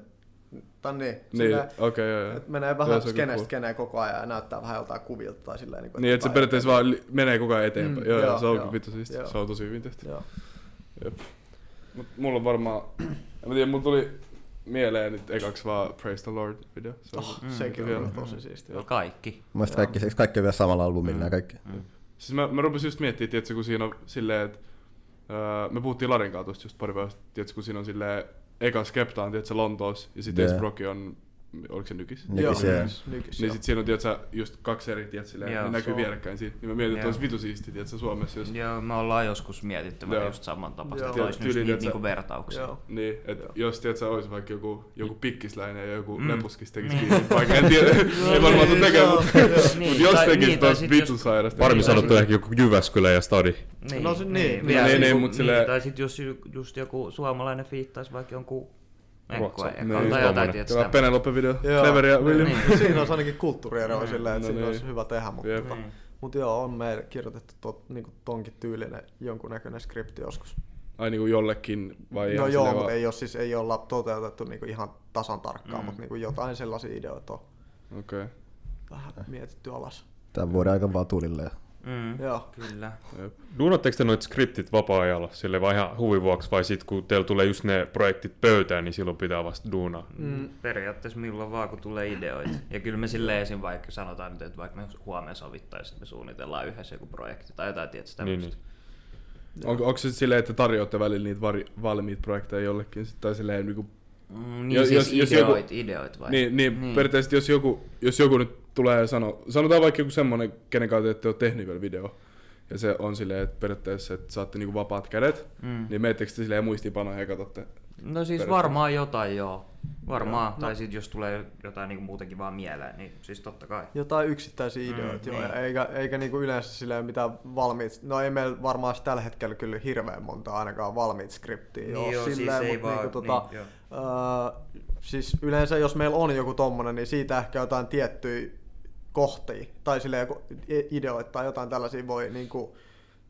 tai niin, Niin, silleen, okei, okay, joo, joo. menee Joo, vähän skenestä cool. skeneen koko ajan ja näyttää vähän joltain kuvilta tai silleen. Niin, kuin, Niin, että se periaatteessa vaan li- menee koko ajan eteenpäin. Mm, joo, joo, joo, se on joo. vittu siisti. Joo. Se on tosi hyvin tehty. Joo. Jep. Mut mulla on varmaan, en mä tiedä, mulla tuli mieleen nyt ekaksi vaan Praise the Lord video. Se on, Oh, Mm. sekin on tosi siistiä. Kaikki. Mun mielestä kaikki, eikö kaikki on vielä samalla albumilla Mm. ja kaikki. Mm. Siis mä, mä rupesin just miettimään, tiedätkö, kun siinä on silleen, että öö, me puhuttiin Larin kanssa just pari päivää, sitten, tiedätkö, kun siinä on silleen, eka Skepta on, tiedätkö, Lontoossa, ja sitten Yeah. on, oliko se Nykis? Nykis, Joo, nykis, nykis, Niin joo. sit siinä on, tiedätkö, just kaksi eri, tiedätkö, silleen, Joo, ne näkyy on. vierekkäin siinä. Niin mä mietin, että Joo. olisi vitu siisti, tiedätkö, Suomessa, jos... Joo, me ollaan joskus mietitty vähän just samantapaista, että olisi Tyyli, niitä niinku vertauksia. Joo. Niin, että jos tiedätkö, olisi vaikka joku, joku pikkisläinen ja joku Mm. mm. lepuskis tekisi Niin. biisin, vaikka en tiedä, ei varmaan tuu tekemään, mutta jos tekisi, niin, niin, vittu jos- sairasta. Paremmin sanottu ehkä joku Jyväskylä ja Stadi. No se- niin, niin, niin, niinku- mut silleen- Tai sit jos ju- just joku suomalainen fiittaisi vaikka jonkun Enkkoa Ruotsa- ekan niin, tai jotain tietysti. Hyvä Penelope-video. Clever ja William. Niin. Siinä on ainakin kulttuurieroa Mm. silleen, että No siinä niin. olisi hyvä tehdä, mutta, tota, Niin. mutta joo, on meillä kirjoitettu tot, niin tonkin tyylinen jonkunnäköinen skripti joskus. Ai niinku jollekin vai no joo, mutta ei, ole, siis, ei olla toteutettu niin ihan tasan tarkkaan, Mm. mutta niin jotain sellaisia ideoita on Okei. Okay. vähän mietitty alas. Tämän vuoden aika vaan tulille. Mm, Joo. kyllä. Duunatteko te noita skriptit vapaa-ajalla sille vai ihan huvin vuoksi vai sit kun teillä tulee just ne projektit pöytään, niin silloin pitää vasta duunaa? Mm. Periaatteessa milloin vaan, kun tulee ideoita. Ja kyllä me silleen esim. vaikka sanotaan nyt, että vaikka me huomenna sovittaisiin, että me suunnitellaan yhdessä joku projekti tai jotain tietysti Niin, niin. On, onko se silleen, että tarjoatte välillä niitä vari, valmiita projekteja jollekin, sit- tai silleen niinku, Mm, niin Jos- siis jos- jos joku- ideoit, ideoit vai? niin, niin, niin. periaatteessa jos joku, jos joku nyt tulee ja sanoo, sanotaan vaikka joku semmonen, kenen kautta te ette ole tehnyt vielä video, ja se on silleen, että periaatteessa, että saatte niinku vapaat kädet, Mm. niin meettekö te silleen muistiinpanoja ja katsotte? No siis varmaan jotain joo. Varmaan. Joo. Tai No. sit jos tulee jotain niinku muutenkin vaan mieleen, niin siis totta kai. Jotain yksittäisiä Mm, ideoita, joo, niin. eikä, eikä niinku yleensä silleen mitään valmiit, no ei meillä varmaan tällä hetkellä kyllä hirveän monta ainakaan valmiit skriptiä Niin oo joo, siis silleen, ei mut vaan- niinku tota, niin, joo. öö, siis yleensä jos meillä on joku tommonen, niin siitä ehkä jotain tiettyjä kohtia, tai i- ideoita tai jotain tällaisia voi niinku,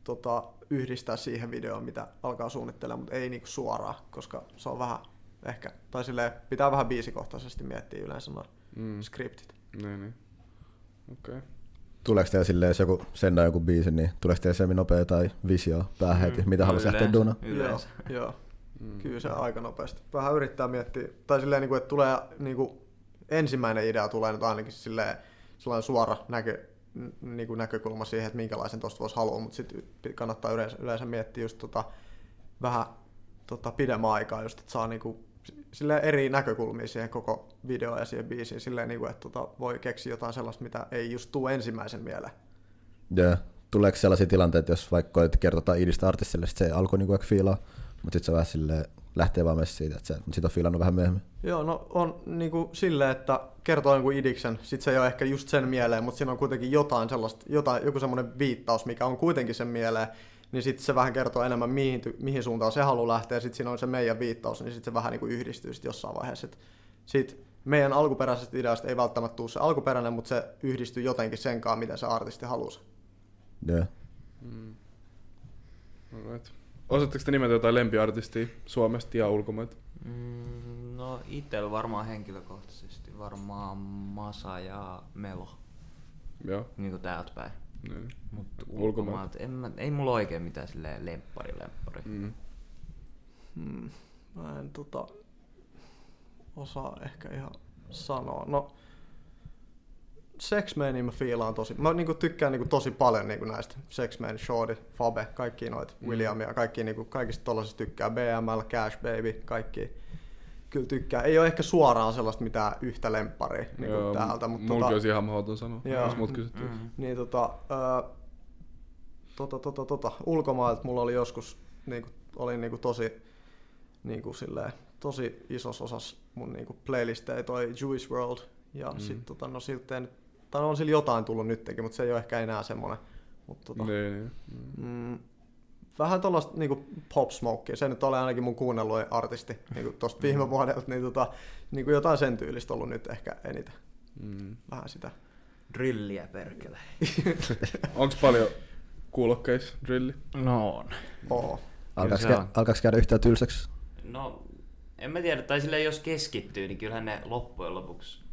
tota, yhdistää siihen videoon, mitä alkaa suunnittelemaan, mutta ei niinku suoraan, koska se on vähän ehkä, tai silleen pitää vähän biisikohtaisesti miettiä yleensä noin Mm. skriptit. Niin, niin. Okei. Okay. Tuleeko teillä silleen, jos joku sendaa joku biisi, niin tuleeko teillä semmin nopea jotain visioa päähän heti, Mm, mitä haluaisi lähteä duunaan? Yleensä. Joo, joo. Mm. Kyllä se aika nopeasti. Vähän yrittää miettiä, tai silleen, niin kuin, että tulee niin kuin, ensimmäinen idea tulee nyt ainakin silleen, sellainen suora näkö, niin kuin näkökulma siihen, että minkälaisen tuosta voisi haluaa, mutta sitten kannattaa yleensä, yleensä miettiä just tota, vähän tota, pidemmän aikaa, just, että saa niin kuin, silleen eri näkökulmia siihen koko videoon ja siihen biisiin, silleen, niin kuin, että tota, voi keksiä jotain sellaista, mitä ei just tuu ensimmäisen mieleen. Ja tuleeko sellaisia tilanteita, jos vaikka koet kertoa idistä artistille, sit se alkoi niinku fiilaa, mutta sitten se vähän silleen lähtee vaan messiin siitä, että se sit on fiilannut vähän myöhemmin. Joo, no on niinku silleen, että kertoo jonkun idiksen, sit se ei ole ehkä just sen mieleen, mutta siinä on kuitenkin jotain sellaista, jotain, joku semmoinen viittaus, mikä on kuitenkin sen mieleen, niin sitten se vähän kertoo enemmän, mihin, mihin suuntaan se haluaa lähteä, ja sitten siinä on se meidän viittaus, niin sitten se vähän niinku yhdistyy sit jossain vaiheessa. Et sit meidän alkuperäisestä ideasta ei välttämättä tule se alkuperäinen, mutta se yhdistyy jotenkin sen kanssa, mitä se artisti halusi. Ja. Mm. Alright. Osaatteko te nimetä jotain lempiartistia Suomesta ja ulkomailta? Mm, no itel varmaan henkilökohtaisesti varmaan Masa ja Melo, Joo. niinku täältä päin. Niin. Mutta Ulkomailta. en mä, ei mulla oikein mitään silleen lemppari lemppari. Mm. Hmm. Mä en tota, osaa ehkä ihan sanoa. No, Sexmania mä fiilaan tosi. Mä niinku tykkään niinku tosi paljon niinku näistä. Sexman, Shorty, Fabe, kaikki noita, Mm. Williamia, kaikki niinku, kaikista tollasista tykkää. BML, Cash Baby, kaikki. Kyllä tykkää. Ei ole ehkä suoraan sellaista mitään yhtä lempparia niinku Joo, täältä, mutta Mulki tota, olisi ihan mahdoton sanoa, Joo. jos mut kysyttiin. Mm. niin tota, ö, tota, tota, tota, ulkomailta mulla oli joskus, niinku, oli niinku tosi, niinku silleen, tosi isos osas mun niinku playlisteja toi Jewish World. Ja Mm. mm. sit tota, no siltä nyt, tai on sillä jotain tullut nytkin, mutta se ei ole ehkä enää semmonen. Mut, tota, Niin, niin. Mm. mm, vähän tollasta niinku pop smokea, se nyt oli ainakin mun kuunnelluin artisti niinku tosta viime vuodelta, niin tota, niinku jotain sen tyylistä ollut nyt ehkä eniten. Mm. Vähän sitä. Drilliä perkele. Onks paljon kuulokkeissa drilli? No on. Oo. Alkaako, käydä yhtään tylsäksi? No en mä tiedä, tai silleen jos keskittyy, niin kyllähän ne loppujen lopuksi,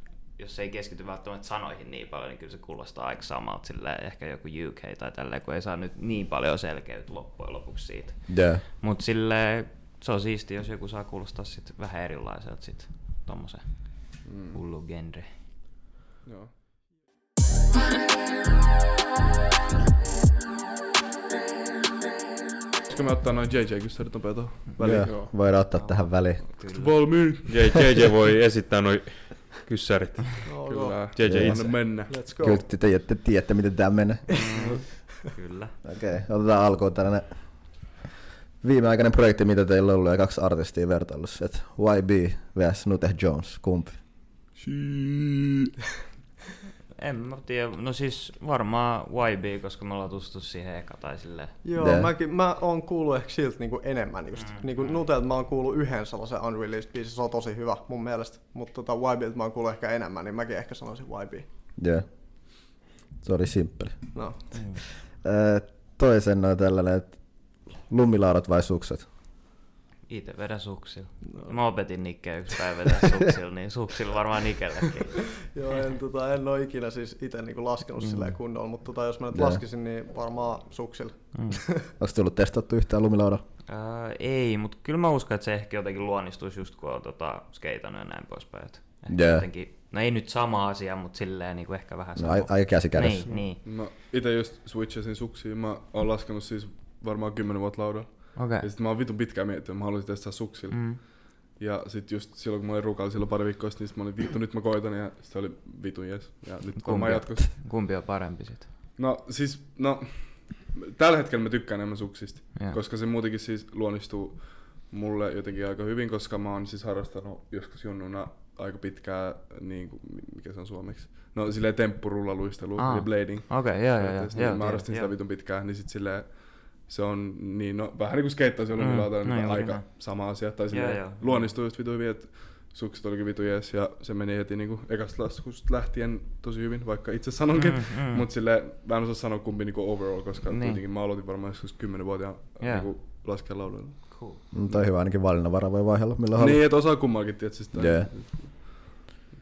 jos ei keskity välttämättä sanoihin niin paljon, niin kyllä se kuulostaa aika samalta silleen ehkä joku UK tai tälleen, kun ei saa nyt niin paljon selkeyttä loppujen lopuksi siitä. Yeah. Mutta sille se on siisti, jos joku saa kuulostaa sit vähän erilaiselta sit tommosen mm. hullu genre. Joo. Pitäisikö me ottaa noin JJ-kyssärit nopea tuohon väliin? Yeah. Voidaan ottaa tähän väliin. Valmiin. JJ voi esittää noin kyssärit. No, Kyllä. JJ Anna itse. mennä. Let's go. Kyllä te tiedätte, tiedätte miten tää menee. Kyllä. Okei, okay, otetaan alkuun tällainen viimeaikainen projekti, mitä teillä on ollut, ja kaksi artistia vertailussa. Et YB vs. Nute Jones, kumpi? En mä tiedä, no siis varmaan YB, koska me ollaan tutustu siihen eka tai silleen. Joo, Yeah. mäkin, mä oon kuullut ehkä siltä niinku enemmän just. Mm. Niinku Nutelta mä oon kuullut yhden sellaisen unreleased biisin, se on tosi hyvä mun mielestä. Mutta tota YBltä mä oon kuullut ehkä enemmän, niin mäkin ehkä sanoisin YB. Joo. Yeah. Se oli simppeli. No. Öö, toisen on tällainen, että lumilaudat vai sukset? Itse vedän suksilla. No. Mä opetin Nikkeä yksi päivä vetää suksilla, niin suksilla varmaan Nikellekin. Joo, en, tota, en ole ikinä siis itse niinku laskenut mm. silleen kunnolla, mutta tota, jos mä nyt Joo. laskisin, niin varmaan suksilla. Mm. Onko tullut testattu yhtään lumilaudalla? Ää, ei, mutta kyllä mä uskon, että se ehkä jotenkin luonnistuisi just kun on tota, skeitannut ja näin poispäin. Ehkä Joo. jotenkin, no ei nyt sama asia, mutta silleen niin kuin ehkä vähän No, sama. ai- aika käsi kädessä. Niin, niin. Mä ite just switchasin suksiin. Mä oon laskenut siis varmaan 10 vuotta laudalla. Okei. Ja sit mä oon vitun pitkään miettinyt, mä haluaisin testaa suksilla. Mm. Ja sit just silloin kun mä olin rukalla silloin pari viikkoa sitten, niin mä olin vittu, nyt mä koitan ja se oli vitun jes. Ja nyt Kumpi on? jatkossa. Kumpi on parempi sit? No siis, no tällä hetkellä mä tykkään enemmän suksista, Joo. koska se muutenkin siis luonnistuu mulle jotenkin aika hyvin, koska mä oon siis harrastanut joskus junnuna aika pitkää, niin kuin, mikä se on suomeksi? No silleen temppurulla luistelu ja blading. Okei, joo, joo, joo. Joo, niin mä harrastin sitä joo. vitun pitkään, niin sit silleen se on niin, no, vähän niin kuin skeittaisi Mm, mm, no niin aika näin. sama asia. Tai silleen, joo. luonnistuu just vitun hyvin, että sukset olikin vitu jees ja se meni heti niinku ekasta laskusta lähtien tosi hyvin, vaikka itse sanonkin. Mm, Mm, mm. mm. Mut sille mä en osaa sanoa kumpi niinku overall, koska Niin. niin. kuitenkin mä aloitin varmaan joskus 10-vuotiaan Joo. niinku laskea lauluilla. Cool. Mm, toi hyvä ainakin valinnanvara voi vaihella milloin haluaa. Niin, et osaa kummallakin, tietysti. Sitä. Jee.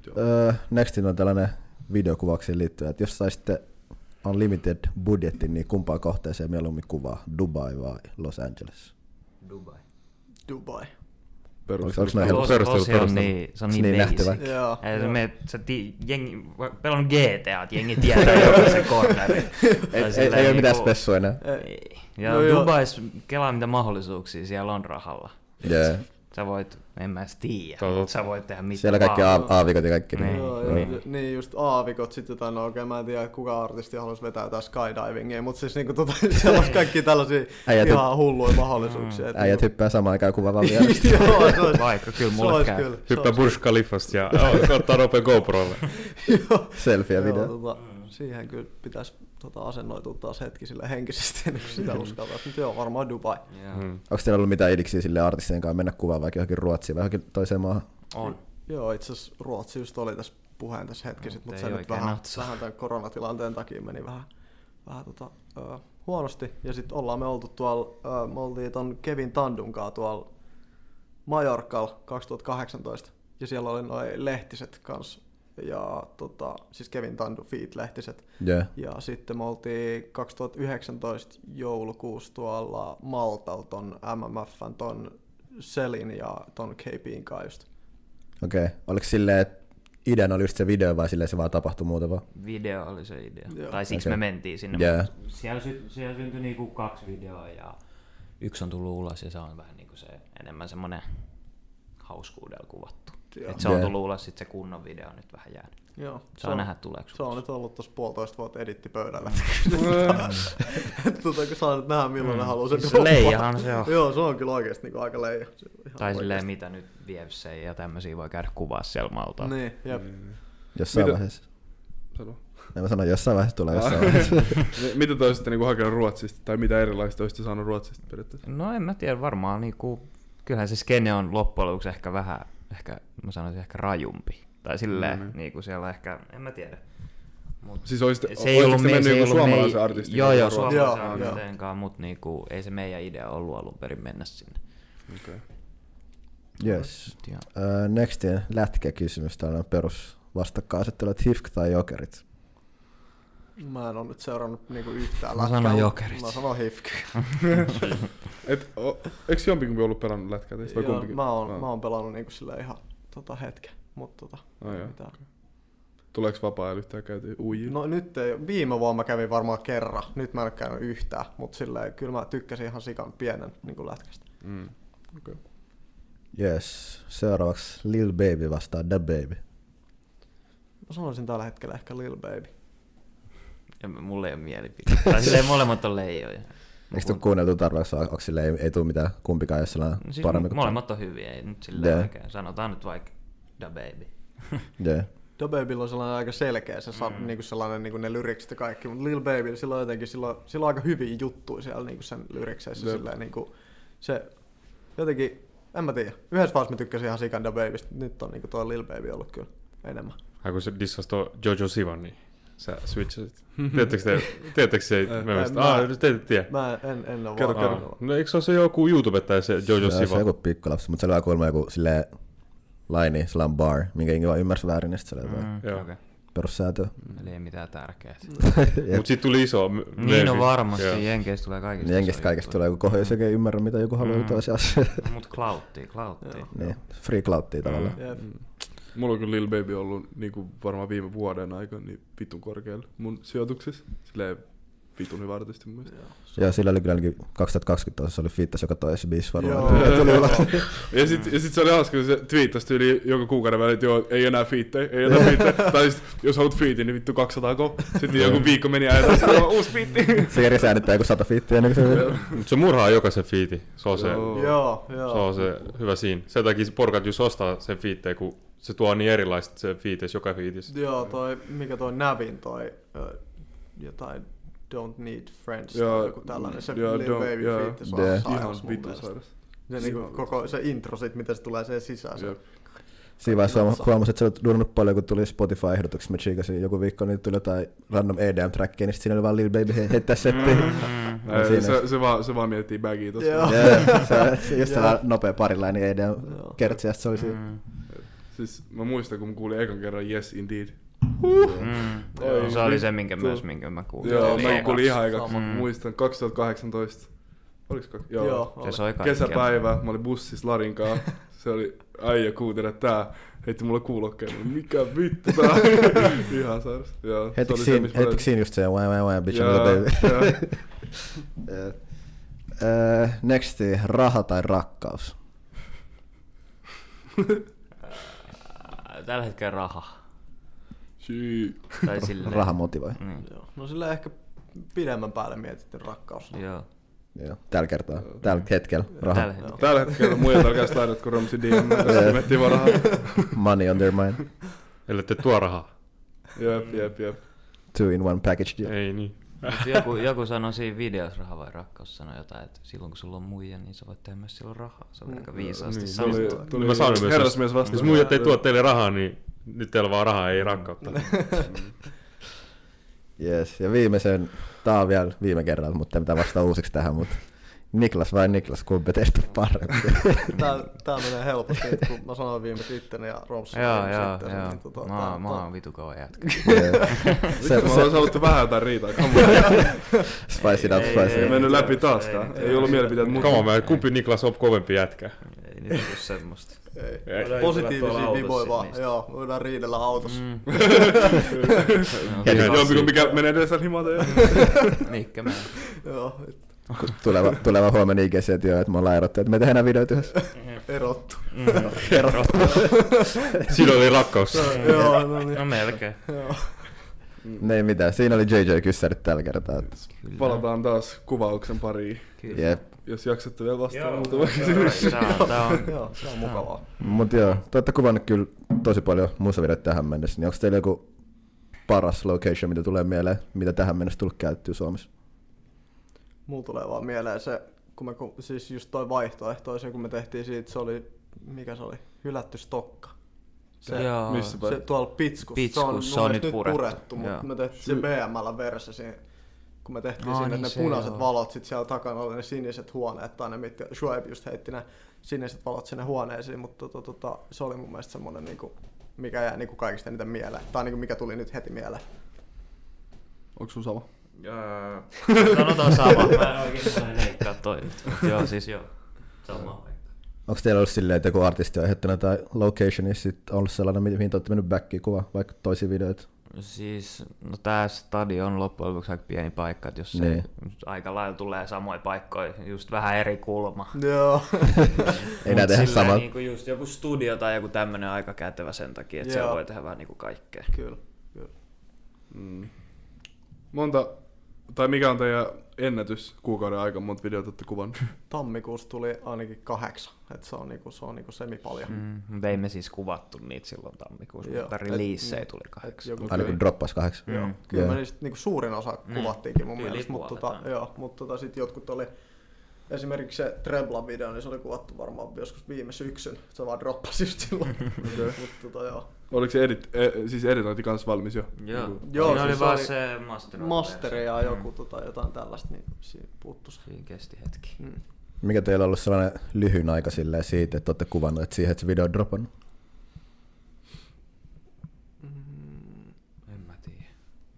Joo. Öö, nextin on tällainen videokuvauksiin liittyen, että jos saisitte unlimited budjetti, niin kumpaan kohteeseen mieluummin kuvaa, Dubai vai Los Angeles? Dubai. Dubai. Perustelu. Los, perustelu, Los on niin, se on Niin niin, vai? Joo. Ei, se me, ti, jengi, pelannut GTA, että jengi tietää jokaisen cornerin. Ei, Tai ei, ei silleen ole mitään niinku- spessua enää. Ei. Ja No. Dubais, kelaa mitä mahdollisuuksia siellä on rahalla. Yeah. Sä voit, en mä edes tiedä, mutta sä voit tehdä mitä Siellä kaikki vaan. aav- aavikot ja kaikki. Niin. Joo, Joo. ja, niin just aavikot sitten jotain, no okei, mä en tiedä kuka artisti haluaisi vetää jotain skydivingia, mutta siis niinku tota, siellä olisi kaikki tällaisia Äijät ihan hulluja mahdollisuuksia. et Äijät niinku- hyppää samaan aikaan kuvaamaan vierestä. Joo, se olisi, Vaikka kyllä se mulle olisi käy. kyllä. se Hyppää Burj Khalifasta ja ottaa nopea GoProlle. Joo. Selfie ja Joo, video. tota, siihen kyllä pitäisi tota, asennoitua taas hetki sille henkisesti ennen kuin sitä uskaltaa. Mutta joo, varmaan Dubai. Joo. Mm. Onko teillä ollut mitään idiksiä sille artistien kanssa mennä kuvaan vaikka johonkin Ruotsiin vai johonkin toiseen maahan? On. Joo, itse asiassa Ruotsi just oli tässä puheen tässä hetki No, sitten, mutta se nyt vähän, vähän tämän koronatilanteen takia meni vähän, vähän tota, ö, huonosti. Ja sitten ollaan me oltu tuolla, ö, me oltiin ton Kevin Tandunkaa tuolla Majorkalla 2018. Ja siellä oli noin lehtiset kanssa. Ja tota, siis Kevin Tandu Feet-lehtiset. Yeah. Ja sitten me oltiin 2019 joulukuussa tuolla Maltalla ton MMFn ton Selin ja ton KPin kanssa just. Okei. Okay. Oliko silleen, että ideana oli just se video vai silleen se vaan tapahtui muuten vaan? Video oli se idea. Joo. Tai siksi Okei. me mentiin sinne. Mut Siellä, sy- siellä syntyi niinku kaksi videoa ja yksi on tullut ulos ja se on vähän niinku se enemmän semmonen hauskuudella kuvattu. Joo. Et se on tullut ulos, sit se kunnon video on nyt vähän jäänyt. Joo, Saa nähdä tuleeko Se on nyt ollut tuossa puolitoista vuotta edittipöydällä. Mm. Tota, kun saa nyt nähdä milloin ne haluaa sen Se droppaa. leijahan se on. Joo, se on kyllä oikeesti niinku aika leija. Se on ihan Tai silleen, mitä nyt VFC ja tämmöisiä voi käydä kuvaa siellä Maltalla. Niin, jep. Jossain Mitä- vaiheessa. Sano. En mä sano, jossain vaiheessa tulee jossain vaiheessa. Ni- Mitä te olisitte niinku hakenut Ruotsista, tai mitä erilaista olisitte saanut Ruotsista periaatteessa? No en mä tiedä, varmaan niinku, kyllähän se skene on loppujen lopuksi ehkä vähän, ehkä, mä sanoisin ehkä rajumpi. Tai silleen, Mm. mm. niinku siellä ehkä, en mä tiedä. Mut Siis olisitte, se ei ollut, mennyt se ei ollut suomalaisen mei- artistin Joo, joo, suomalaisen Joo, artistin kanssa, mutta niinku, ei se meidän idea ollut alun perin mennä sinne. Okei. Yes. Uh, nextin lätkäkysymys, tällainen perus vastakkainasettelu, että HIFK tai Jokerit. Mä en ole nyt seurannut niinku yhtään Mä lätkää, sanon mut Jokerit. Mä sanon HIFK. Et, o, eikö jompikumpi ollut pelannut lätkää teistä vai Joo, kumpikin? mä oon, No. mä oon pelannut niinku sillä ihan tota hetken, mutta tota, Oh, joo. mitään. Tuleeko vapaa-ajalla yhtään käyty uijilla? No nyt ei, viime vuonna mä kävin varmaan kerran, nyt mä en ole käynyt yhtään, mutta silleen kyllä mä tykkäsin ihan sikan pienen niin lätkästä. Mm. Okay. Yes. Seuraavaksi Lil Baby vastaa Da Baby. Mä sanoisin tällä hetkellä ehkä Lil Baby. Ja mulla ei ole mielipide. tai silleen molemmat on leijoja. Eikö tuu kuunneltu tarpeeksi, onko sille ei, ei tule mitään kumpikaan, jos sellainen No siis paremmin kuin molemmat on hyviä, ei nyt silleen Joo. oikein. Sanotaan nyt vaikka Da Baby. Yeah. Da Babylla on sellainen aika selkeä se mm. niinku sellainen niinku ne lyriksit ja kaikki, mutta Lil Baby sillä on jotenkin sillä on, sillä on aika hyviä juttuja siellä niinku sen lyrikseissä Jep. silleen niinku se jotenkin en mä tiedä. Yhdessä vaiheessa mä tykkäsin ihan sikan Da Babystä, nyt on niinku tuo Lil Baby ollut kyllä enemmän. Ai kun se dissasi tuo Jojo Sivan, niin sä switchasit. Tiedättekö te, tiedättekö se memestä? mä- Ah, te ette tiedä. Mä en, en ole Kerro, vaan kerro. No eikö se ole se joku YouTubettaja se Jojo Se on se Siva? joku pikkulapsi, mutta se oli kuulemma joku silleen laini, sellainen bar, minkä jengi vaan ymmärsi väärin, ja sitten se oli mm. Mm, Joo. okay. perussäätö. Eli ei mitään tärkeää. Mut sit tuli iso m- Niin no varmasti, Joo. Jenkeistä tulee kaikista. Niin kaikesta juttuja. tulee jos joku ei ymmärrä, mitä joku haluaa Mm. juttua asiassa. Mut clouttia, clouttia. Joo. niin, free clouttia tavallaan. Jep. Mulla on kyllä Lil Baby ollut niinku varmaan viime vuoden aikana niin vitun korkealla mun sijoituksissa. Silleen vitun hyvä artisti mun mielestä. Joo, sillä oli kyllä ainakin 2020 se oli fiittas joka toisessa biisissä Joo. varmaan. Ja ulos. Ja sit, ja sit se oli hauska, kun se twiittasi yli joka kuukauden välein, että joo, ei enää fiittejä, ei enää fiittejä. tai sit, jos haluat fiitin, niin vittu 200 ko. Sitten joku viikko meni ja on uusi fiitti. se eri säännöttää joku sata fiittiä ennen kuin se Mut se murhaa jokaisen fiiti. Se on se, Joo. Joo, se, joo. on se hyvä siinä. Sen takia se porkat just ostaa sen fiitteen, kun se tuo niin erilaiset se fiitis joka fiitissä. Joo, toi, mikä toi Navin toi, ö, jotain Don't Need Friends Joo, tai joku tällainen, se joo, Lil Baby joo. fiitti, se on Yeah. sairas Ihan mun sairas. Se niinku koko se intro sit, miten se tulee siihen sisään. Se, Jep. Siinä vaiheessa huom- huomasin, että sä olet duunannut paljon, kun tuli Spotify-ehdotuksia, mä chiikasin joku viikko, niin tuli jotain random EDM-trackia, niin siinä oli vaan Lil Baby he- heittää settiin. Mm. Ää, siinä- Se, se, vaan, se vaan miettii bagia tossa. Joo. Yeah, se, se just Joo. sellainen nopea parilainen Joo. EDM-kertsi, ja sit se oli siinä. Mm. Siis mä muistan, kun mä kuulin ekan kerran Yes Indeed. Mm. Oi, Se oli se, minkä myös, minkä mä kuulin. Joo, mä ekaksi. kuulin ihan ekaksi. Mm. Muistan 2018. Oliko se? Joo. Joo, Se oli. soi kaikkea. Kesäpäivä, mä olin bussissa Larin kanssa. Se oli äijä kuuntele tää. Heitti mulle kuulokkeen. Mä, Mikä vittu tää on? Ihan sairas. Joo, se se, siinä, mä löysin. siinä just se wah wah wah bitch Joo, the baby? joo. Yeah. Uh, next, raha tai rakkaus? Tällä hetkellä raha. Shit. Tai silleen. Raha motivoi. Niin. Joo. No sillä ehkä pidemmän päälle mietitty rakkaus. Joo. Joo, tällä kertaa, tällä hetkellä raha. Tällä hetkellä. Tällä hetkellä muijat alkaa slaidat kuin Romsi DM. Tässä miettii vaan rahaa. Money on their mind. Ellei te tuo rahaa. Jep, jep, jep. Two in one package deal. Ei niin. Mut joku, joku sanoi siinä videossa raha vai rakkaus sanoi jotain, että silloin kun sulla on muija, niin sä voit tehdä myös silloin rahaa. Se on aika viisaasti niin, Tuli, sanottu. tuli Mä sanon myös, herrasmies jos, vastaan. jos muijat ei tuo teille rahaa, niin nyt teillä vaan rahaa, ei rakkautta. Yes. Ja viimeisen, tää on vielä viime kerralla, mutta pitää vastata uusiksi tähän, mutta Niklas vai Niklas, kumpi teistä on parempi? Tää, tää menee helposti, kun mä sanoin viime tyttönä ja Romsi. Joo, sitten, joo, niin joo. tota, Mä, tää- mä oon vitu kova jätkä. se, Vittu, mä se, oon haluttu vähän jotain riitaa. Come on. spice it up, Ei, spice Ei it up. mennyt läpi Ei, taaskaan. ei, Ei ollut ei, mielipiteet on, mä- kumpi Niklas on kovempi jätkä? Ei nyt tuu semmoista. Ei. Ei. Positiivisia viboja vaan. Joo, voidaan riidellä autossa. Mm. No, Jompi kumpi käy- menee edessä himata ja... Mihinkä mä? Joo, tuleva, tuleva huomenna IGC, että joo, että me ollaan erottu, että me tehdään videoita yhdessä. erottu. Siinä oli rakkaus. Joo, no niin. No melkein. Joo. Ne ei mitään, siinä oli JJ Kyssärit tällä kertaa. Palataan taas kuvauksen pariin. Kyllä. Jep. Jos jaksatte vielä vastaan muutama kysymys. Tää on, Joo, se on mukavaa. Mut joo, te olette kuvannut kyllä tosi paljon musavideoita tähän mennessä, niin onko teillä joku paras location, mitä tulee mieleen, mitä tähän mennessä tullut käyttöä Suomessa? Mulla tulee vaan mieleen se, kun me, kun, siis just toi vaihtoehtoisen, kun me tehtiin siitä, se oli, mikä se oli, hylätty stokka. Se, Joo. Missä se tuolla Pitskus. Pitskus, se on mielestä nyt purettu. purettu mutta me tehtiin se BML verse siinä. kun me tehtiin Aa, sinne niin ne se punaiset joo. valot, sit siellä takana oli ne siniset huoneet, tai ne mitkä Shoaib just heitti ne siniset valot sinne huoneisiin, mutta tota, tota, se oli mun mielestä semmonen niinku, mikä jää niinku kaikista eniten mieleen, tai niinku mikä tuli nyt heti mieleen. Onko sun sama? Öö, sanotaan sama. Mä en oikein leikkaa toi. Mut Joo, siis joo. Sama. Onko teillä ollut silleen, että joku artisti on ehdottanut jotain locationissa, sit ollut sellainen, mi- mihin te olette mennyt backiin kuva, vaikka toisia videoita? Siis, no tää stadion on loppujen lopuksi aika pieni paikka, että jos se Niin. aika lailla tulee samoja paikkoja, just vähän eri kulma. Joo. Ei nää tehdä samaa. Niinku just joku studio tai joku tämmönen aika kätevä sen takia, että siellä voi tehdä vähän niinku kaikkea. Kyllä. Kyllä. Mm. Monta, tai mikä on teidän ennätys kuukauden aikana, monta videota olette kuvannut? Tammikuussa tuli ainakin kahdeksan, että se on niinku, se on niinku semi paljon. Mm, mutta ei me siis kuvattu niitä silloin tammikuussa, Joo, mutta releasejä niin, tuli kahdeksan. joku Aina kun droppas kahdeksan. Joo, Mm. kyllä Joo. me niistä niinku suurin osa Mm. kuvattiinkin mun Yli mielestä, mutta tota, joo, mutta tota, sitten jotkut oli, esimerkiksi se Trebla video, niin se oli kuvattu varmaan joskus viime syksyn, se vaan droppasi just silloin, Okei. mutta tota, joo. Oliko se edit, e, siis editointi kanssa valmis jo? Joo, Niinku- Joo, Siinä siis oli vaan se master. Masteri ja joku tota, jotain tällaista, niin siinä puuttu se. Siinä kesti hetki. Mm. Mikä teillä on ollut sellainen lyhyin aika silleen siitä, että olette kuvannut, että siihen, että se video on dropannut? En mä tiedä.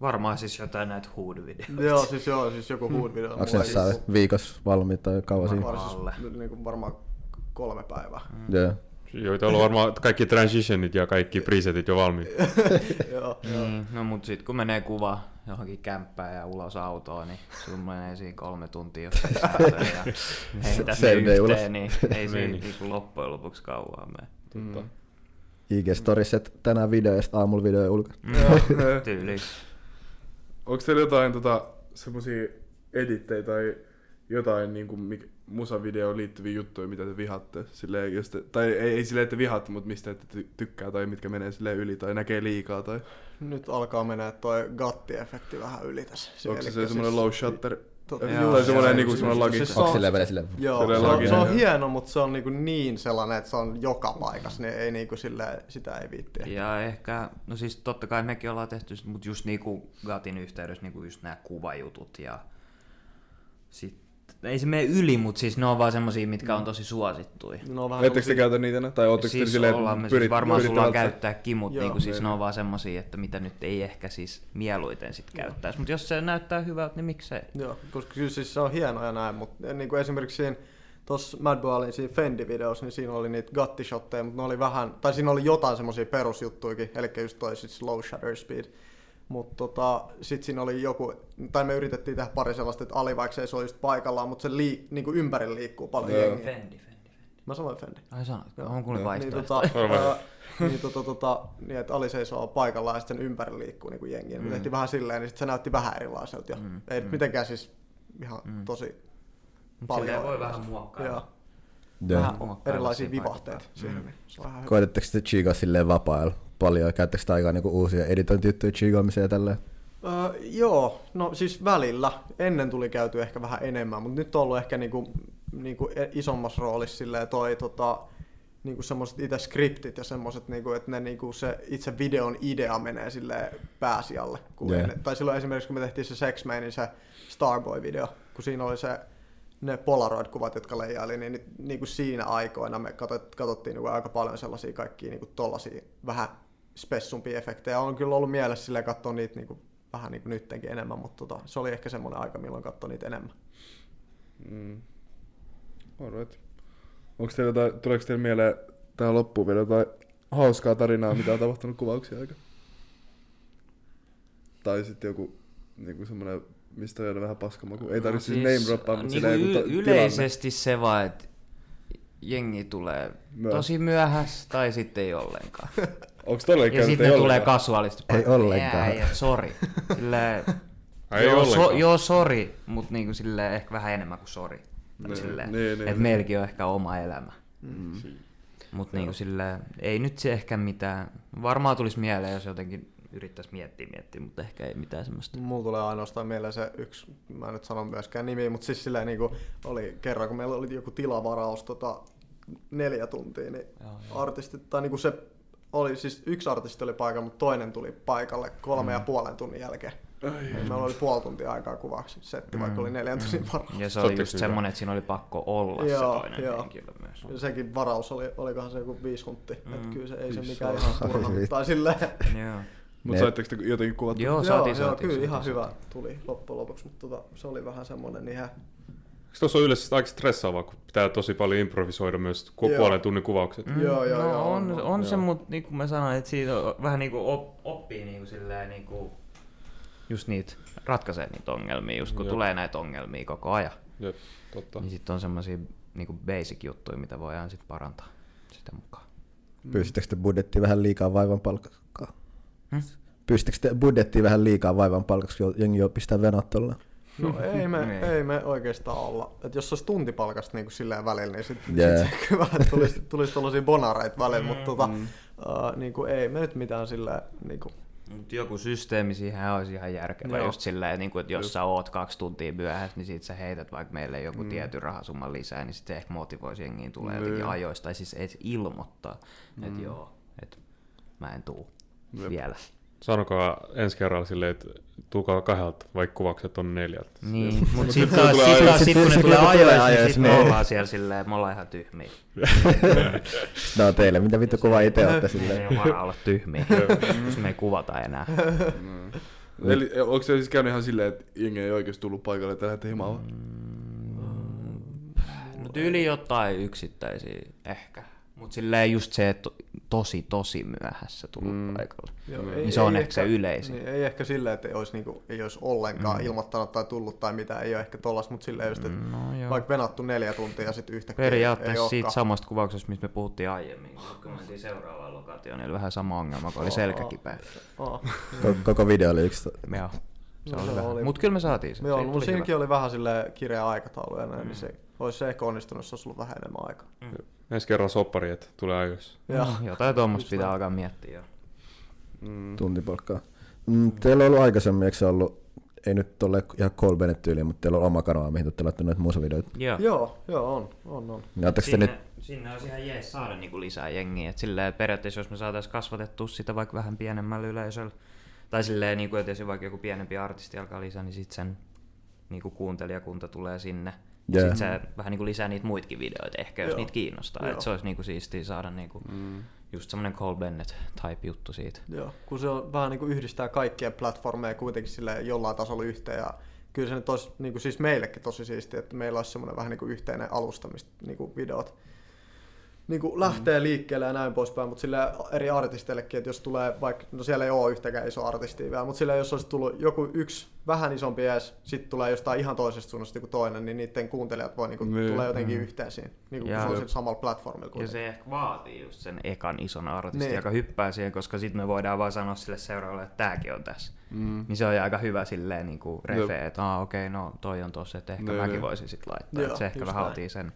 Varmaan siis jotain näitä hood-videoita. Joo, siis joo, siis joku hood video. Onko ne saa viikossa valmiit tai kauan siinä? varmaan, siis, niinku varmaan kolme päivää. Joo. Joita on varmaan kaikki transitionit ja kaikki presetit jo valmiit. joo, Niin, no mut sit kun menee kuva johonkin kämppään ja ulos autoon, niin sun menee siinä kolme tuntia jos ja heität Se ne mene ulos. yhteen, niin ei siinä Niin. niinku loppujen lopuksi kauan mene. Totta. IG-stories, että tänään video ja sitten aamulla video. Mm, tyyli. Onko teillä jotain tota, semmosia edittejä tai jotain niin kuin, mikä, musavideoon liittyviä juttuja, mitä te vihatte? Silleen, jos te, tai ei, ei silleen, että vihatte, mutta mistä ette ty- tykkää tai mitkä menee silleen yli tai näkee liikaa tai... Nyt alkaa mennä toi gatti-efekti vähän yli tässä. Onko se Elikkä semmoinen siis- low shutter? Tota, Joo, tai semmoinen joo, niinku semmoinen lagi? siis se on- silleen? Joo, se on, se on joo. hieno, mutta se on niinku niin sellainen, että se on joka paikassa, niin ei niinku silleen, sitä ei viitti. Ja ehkä, no siis totta kai mekin ollaan tehty, mutta just niinku Gatin yhteydessä niinku just nämä kuvajutut ja sit, ei se mene yli, mutta siis ne on vaan semmosia, mitkä on tosi suosittuja. No, vähän Ettekö te käytä niitä? Tai ootteko te Siis silleen, ollaan että me siis varmaan pyritte sulla välttää? käyttääkin, mutta Joo, niinku siis niin. ne on vaan semmosia, että mitä nyt ei ehkä siis mieluiten sit käyttäisi. Mutta jos se näyttää hyvältä, niin miksei? Joo, koska kyllä siis se on hieno ja näin, mutta niin kuin esimerkiksi siinä tuossa Mad Ballin siinä Fendi-videossa, niin siinä oli niitä gattishotteja, mutta ne oli vähän, tai siinä oli jotain semmoisia perusjuttuikin, eli just toi sit slow shutter speed. Mutta tota, sit siinä oli joku, tai me yritettiin tehdä pari sellaista, että Ali vaikka se ei se ole just paikallaan, mutta se liik, niin kuin ympärillä liikkuu paljon Joo. jengiä. Fendi, Fendi. Mä sanoin Fendi. Ai sanoit, on kuullut Niin, vaihtoehto. tota, ää, niin, tota, tota, niin, että Ali seisoo paikallaan ja sitten sen ympärillä liikkuu niin kuin jengiä. Mm. Me tehtiin vähän silleen, niin sit se näytti vähän erilaiselta jo. Mm. Ei mm. mitenkään siis ihan Mm. tosi Mut paljon silleen voi vähän muokkailla. Joo. Vähän erilaisia vivahteita siihen. Mm. Niin. Koetatteko te chigaa silleen vapailla paljon? Käyttäkö sitä aikaa niinku uusia editointijuttuja chigaamiseen ja tälleen? Öö, joo, no siis välillä. Ennen tuli käyty ehkä vähän enemmän, mutta nyt on ollut ehkä niinku, niinku e- isommassa roolissa silleen toi tota, niinku semmoset itse skriptit ja semmoset, niinku, että ne niinku se itse videon idea menee sille pääsialle. Kun Joo. ennen, tai silloin esimerkiksi kun me tehtiin se Sex Manin se Starboy-video, kun siinä oli se ne Polaroid-kuvat, jotka leijaili, niin, niin, niin kuin siinä aikoina me katsot, katsottiin niin aika paljon sellaisia kaikkia niin kuin tollasia vähän spessumpia efektejä. On kyllä ollut mielessä silleen katsoa niitä niin kuin, vähän niin kuin nyttenkin enemmän, mutta tota, se oli ehkä semmoinen aika, milloin katsoin niitä enemmän. Mm. Alright. Onko teillä jotain, tuleeko teille mieleen tähän loppuun vielä jotain hauskaa tarinaa, mitä on tapahtunut kuvauksia aika? Tai sitten joku niinku semmonen, mistä on jäänyt vähän paskamaku. Ei tarvitse siis name droppaa, mutta niinku silleen y- ta- yleisesti se vaan, että jengi tulee Myöhässä. tosi myöhässä tai sitten ei ollenkaan. Onks todellakin Ja sitten että ne tulee kasuaalisti. Ei ollenkaan. Ei, sori. Silleen, ei joo, so, ollenkaan. joo, sori, mutta niinku silleen ehkä vähän enemmän kuin sori. Niin, Silleen, niin, niin, että niin. meilläkin on ehkä oma elämä. Mm. Mutta niinku silleen, ei nyt se ehkä mitään. Varmaan tulisi mieleen, jos jotenkin yrittäisi miettiä, miettiä, mutta ehkä ei mitään semmoista. Mulla tulee ainoastaan mieleen se yksi, mä en nyt sano myöskään nimiä, mutta siis silleen niin kuin oli kerran, kun meillä oli joku tilavaraus tota, neljä tuntia, niin Joo, joo. artistit, tai niin kuin se oli siis yksi artisti oli paikalla, mutta toinen tuli paikalle kolme Mm. ja puolen tunnin jälkeen. Meillä oli puoli tuntia aikaa kuvaksi setti, vaikka oli neljän tunnin varaus. Ja se oli just hyvä. semmonen, että siinä oli pakko olla Joo, se toinen joo. henkilö myös. Ja sekin varaus oli, olikohan se joku viisi huntia. Mm. Että kyllä se ei se mikään ihan turha. Tai silleen. Joo. Mutta saitteko te jotenkin kuvattua? Joo, joo, saatiin, joo, saatiin, kyllä saatiin, ihan saatiin. hyvä tuli loppujen lopuksi, mutta tota, se oli vähän semmonen ihan... Tuossa ole yleensä aika stressaavaa, kun pitää tosi paljon improvisoida myös ku- Joo. puolen tunnin kuvaukset? Mm, Joo, joo, no, joo, on, on, on, on, se, joo. mutta niin kuin mä sanoin, että siitä on, vähän niin kuin op, oppii niin kuin silleen, niin kuin, just niitä, ratkaisee niitä ongelmia, just kun Joo. tulee näitä ongelmia koko ajan. Jep, totta. Niin sitten on semmoisia niin kuin basic juttuja, mitä voidaan sitten parantaa sitä mukaan. Pyysittekö te budjettiin vähän liikaa vaivan palkkaa? Hmm? Pyysittekö te budjettiin vähän liikaa vaivan palkaksi, kun jengi jo pistää venot tuolla? No ei me, Ei. ei me oikeastaan olla. Et jos olisi tuntipalkasta niin kuin silleen välillä, niin sitten Jee. sit se kyllä vähän tulisi, tulisi tollasia bonareita välillä, mutta tota, uh, niin kuin ei me nyt mitään silleen, niin kuin, Mut joku systeemi siihen olisi ihan järkevä, Joo. just silleen, niin kuin, että jos sä oot kaksi tuntia myöhässä, niin sit sä heität vaikka meille joku mm. tietyn rahasumman lisää, niin sit se ehkä motivoisi jengiin tulee jotenkin Niin. ajoista, tai siis edes ilmoittaa, mm. että joo, että mä en tuu Jep. vielä. Sanokaa ensi kerralla silleen, että tulkaa kahdelta, vaikka kuvaukset on neljältä. Niin, mutta sit sitten kun taas, tulee sit ajoissa- taas sit, kun ne tulee ajoissa, niin ajoissa, sit me niin. ollaan siellä silleen, me ollaan ihan tyhmiä. No teille, mitä vittu kuvaa itse olette silleen? ei ole varaa olla tyhmiä, jos me ei kuvata enää. Mm. Eli onko se siis käynyt ihan silleen, että jengi ei oikeasti tullut paikalle, että lähdette himaan vaan? No tyyli jotain yksittäisiä ehkä. Mutta silleen just se, että tosi tosi myöhässä tullut mm. paikalle. joo, Niin se on ehkä se yleisin. Niin, ei ehkä silleen, että ei olisi, niin kuin, ei olisi ollenkaan mm. ilmoittanut tai tullut tai mitä, ei ole ehkä tollasta, mutta silleen just, että No joo. vaikka venattu neljä tuntia ja sitten yhtäkkiä ei Periaatteessa siitä olekaan. samasta kuvauksesta, mistä me puhuttiin aiemmin, kun me mentiin seuraavaan lokaatioon, niin oli vähän sama ongelma, kun oli selkäkipeä. Aa. Koko, koko video oli yksi. Joo, se No oli se hyvä. oli- Mutta kyllä me saatiin se. Joo, mutta siinäkin hyvä. oli vähän sille kireä aikataulu ja näin, niin se olisi se ehkä onnistunut, jos olisi ollut vähän enemmän aikaa. Ensi kerralla soppari, että tulee ajoissa. Ja, Mm, Jotain tuommoista pitää alkaa miettiä. Joo. Mm. tuntipalkkaa. Mm, teillä on ollut aikaisemmin, eikö se ollut, ei nyt ole ihan Cole Bennett tyyliin, mutta teillä on oma kanava, mihin te olette laittaneet musavideoita. Joo. joo, joo, on, on, on. Niin ootteko te Sinne, nyt, sinne olisi ihan jees saada niinku lisää jengiä. Et silleen, periaatteessa jos me saataisiin kasvatettua sitä vaikka vähän pienemmällä yleisöllä, tai silleen, niinku, että jos vaikka joku pienempi artisti alkaa lisää, niin sitten sen niinku kuuntelijakunta tulee sinne. Jee. sitten se vähän niinku lisää niitä muitakin videoita, ehkä jos Joo. niitä kiinnostaa. Joo. Et se olisi niinku siistiä saada niinku Mm. just semmoinen Cole Bennett-type juttu siitä. Joo, kun se on vähän niin kuin yhdistää kaikkia platformeja kuitenkin sille jollain tasolla yhteen ja kyllä se nyt olisi niin kuin siis meillekin tosi siistiä, että meillä olisi semmoinen vähän niin kuin yhteinen alusta, mistä niin kuin videot niin kuin lähtee Mm. liikkeelle ja näin poispäin, mutta sille eri artisteillekin, että jos tulee vaikka, no siellä ei ole yhtäkään iso artistia vielä, mutta sille jos olisi tullut joku yksi vähän isompi edes, sitten tulee jostain ihan toisesta suunnasta joku toinen, niin niiden kuuntelijat voi niin kuin, Niin. tulee jotenkin yhteen siinä, niin kuin, kun se on samalla platformilla Ja kuitenkin. se ehkä vaatii just sen ekan ison artistin, Niin. joka hyppää siihen, koska sitten me voidaan vaan sanoa sille seuraavalle, että tääkin on tässä. Mm. Niin se on aika hyvä silleen niin kuin refe, että okei, no toi on tossa, että ehkä Niin, mäkin niin. voisin sit laittaa. Joo, se ehkä vähän sen.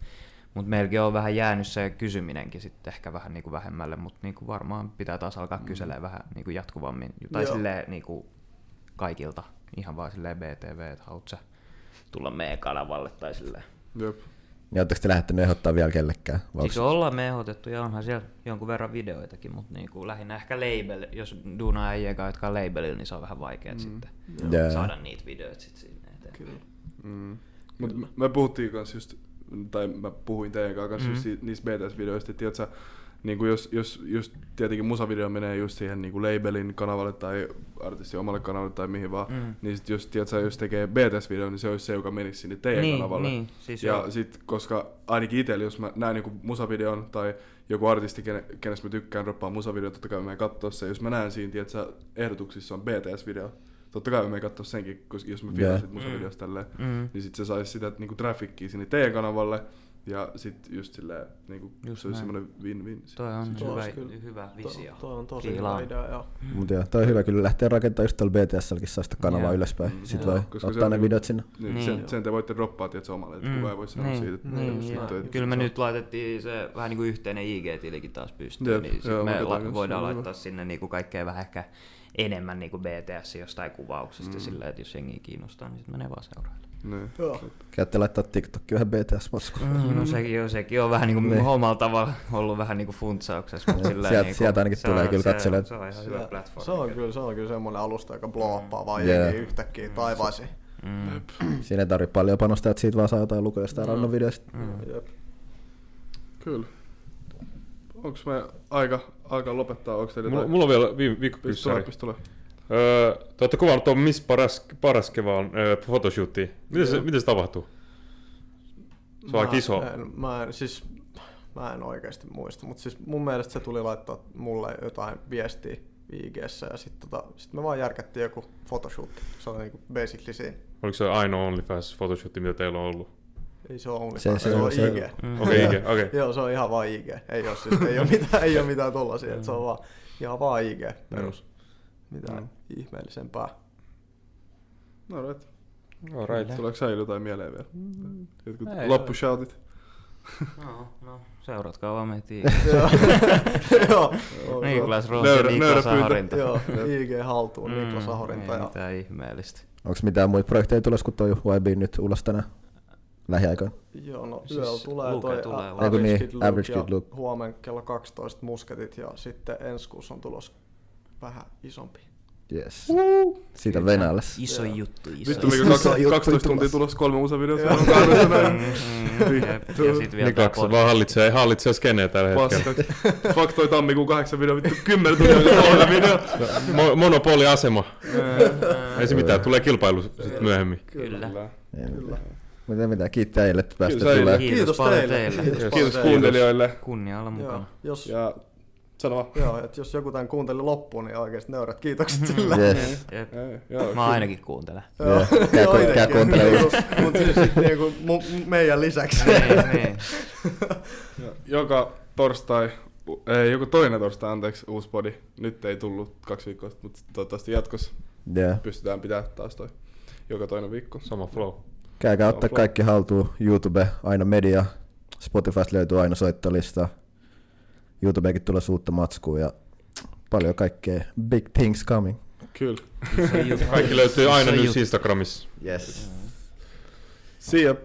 Mutta meilläkin on vähän jäänyt se kysyminenkin sitten ehkä vähän niin kuin vähemmälle, mutta niin kuin varmaan pitää taas alkaa kyselemään vähän niin kuin jatkuvammin. Tai Joo. silleen niin kuin kaikilta, ihan vaan silleen BTV, että haluat sä tulla meidän kanavalle tai silleen. Jep. niin ootteko te lähtenyt ehdottaa vielä kellekään? Vai Siis ollaan me ehdotettu ja onhan siellä jonkun verran videoitakin, mutta niinku lähinnä ehkä label, jos duunaa äijä jotka on labelilla, niin se on vähän vaikea mm. sitten Jaa. saada niitä videoita sitten sinne eteen. Kyllä. Mm. Mut me- me puhuttiin kanssa just, tai mä puhuin teidän kanssa mm. just si- niistä BTS-videoista, että tiiätkö, niin kuin jos, jos just tietenkin musavideo menee just siihen niin kuin labelin kanavalle tai artistin omalle kanavalle tai mihin vaan, Mm. mm. niin sit jos, tiiätkö, jos tekee BTS-video, niin se olisi se, joka menisi sinne teidän Niin, kanavalle. niin, siis ja joo. sit, koska ainakin itsellä, jos mä näen joku musavideon tai joku artisti, kene, kenestä mä tykkään droppaa musavideo, totta kai mä menen kattoo se. Jos mä näen siinä, tiiätkö, ehdotuksissa on BTS-video, totta kai menen kattoo senkin, koska jos mä Joo. fiilan sit musavideosta tälleen, Mm. niin sit se saisi sitä niinku traffickia sinne teidän kanavalle. Ja sit just silleen, niinku, Just se olisi näin. semmonen win-win. Toi on Tuo hyvä, olisi kyllä- hyvä visio. Toi, toi on tosi Kiilaa. hyvä idea, joo. Mut joo, toi on hyvä kyllä lähteä rakentamaan just tuolla BTSlläkin saa sitä kanavaa Joo. ylöspäin. Mm. Sitten Joo. voi Koska ottaa se- ne videot sinne. Niin, Niin. sen, sen te voitte droppaa tietysti omalle, että kuka ei voi sanoa niin, siitä. Että niin, just joo. että Kyllä me nyt laitettiin se vähän niin kuin yhteinen IG-tilikin taas pystyyn, niin sit me voidaan laittaa sinne niin kuin kaikkea vähän ehkä enemmän niin kuin BTS jostain kuvauksesta mm. silleen, että jos jengi kiinnostaa, niin sitten menee vaan seuraille. Niin. Joo. Käytte laittaa TikTokki vähän BTS-maskua. Mm, no sekin on, sekin on vähän niinku Niin. omalla tavalla ollut vähän niinku funtsauksessa. Mutta Joo, silleen sieltä- niinku, sieltä ainakin se tulee on- kyllä se on- katsojille. Se on ihan hyvä Se, platformi. se on kyllä, se on kyllä semmoinen alusta, joka blowappaa vaan Yeah. jengiä yhtäkkiä taivaisiin. Mm. Siinä ei tarvitse paljon panostaa, että siitä vaan saa jotain lukuja jostain No. random videosta. Mm. Jep. Kyllä. Onks me aika, aika lopettaa? Teillä Mulla, mulla on vielä viime tulee, pistä tulee. Öö, te olette kuvannut tuon Miss Paras, Paraskevaan öö, photoshootiin. Miten se, miten se tapahtuu? Se on aika iso. En, mä en, siis, mä en oikeasti muista, mutta siis mun mielestä se tuli laittaa mulle jotain viestiä ig ja sitten tota, sit me vaan järkättiin joku photoshoot. Se oli niinku basically siinä. Oliko se ainoa OnlyFans photoshoot, mitä teillä on ollut? Ei se ole OnlyFans, Se- se, se- se, on se- IG. Mm. Okei, okay, okei. Okay. Joo, se on ihan vaan IG. Ei ole, siis, ei ole mitään, ei ole mitään tollasia, että se on vaan, ihan vaan IG perus. Mitään Mm. ihmeellisempää. No right. Alright. Tuleeko säilyä jotain mieleen vielä? Jotkut Ei, loppushoutit? No, no, seuratkaa vaan meitä Joo. Joo. Niklas Roos ja Niklas. Ahorinta. Joo, IG haltuun, Niklas Ahorinta. Ei Ja mitään ihmeellistä. Onko mitään muita projekteja tulossa, kun toi YB nyt ulos tänään lähiaikoina? Joo, no Siis yöllä tulee Luke toi tulee A- ulos. Average Niin, Kid Luke Average Kid Luke. huomenna kello 12 musketit ja sitten ensi kuussa on tulos vähän isompi. Yes. Siitä Venäjällä. Iso Joo. juttu, iso Vittu, Iso mikä kaksi- juttu 12 tuntia tulossa kolme musavideota. on kahdessa Mm, näin. mm, jep. Ja sit vielä tää Niklas vaan hallitsee, hallitsee skeneä tällä hetkellä. Paska. Fuck toi tammikuun kahdeksan video, vittu 10 tuntia kolme video. Mo- monopoliasema. Ei se mitään, tulee kilpailu sit myöhemmin. Kyllä. Kyllä. Mitä, mitä, kiittää eilen, että päästä Kiitos tulee. Kiitos Kiitos teille. teille. Kiitos Kiitos teille. kuuntelijoille. Kunnia olla Joo, mukana. jos, Ja sano vaan. joo, että jos joku tämän kuunteli loppuun, niin oikeasti nöyrät kiitokset sillä. Yes. Jep. Ei, Joo, Mä ainakin kuuntelen. Joo, käy käy kuuntelemaan. Mutta siis niinku meidän lisäksi. niin, niin. joka torstai, ei, joku toinen torstai, anteeksi, uusi podi. Nyt ei tullut kaksi viikkoa sitten, mutta toivottavasti jatkossa Yeah. pystytään pitämään taas toi joka toinen viikko. Sama flow. Käykää ottaa kaikki haltuun. YouTube, aina media. Spotifysta löytyy aina soittolista. YouTubekin tulee uutta matskua ja paljon kaikkea big things coming. Kyllä. Kaikki löytyy aina nyt. Instagramissa. Yes. See ya.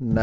Nä-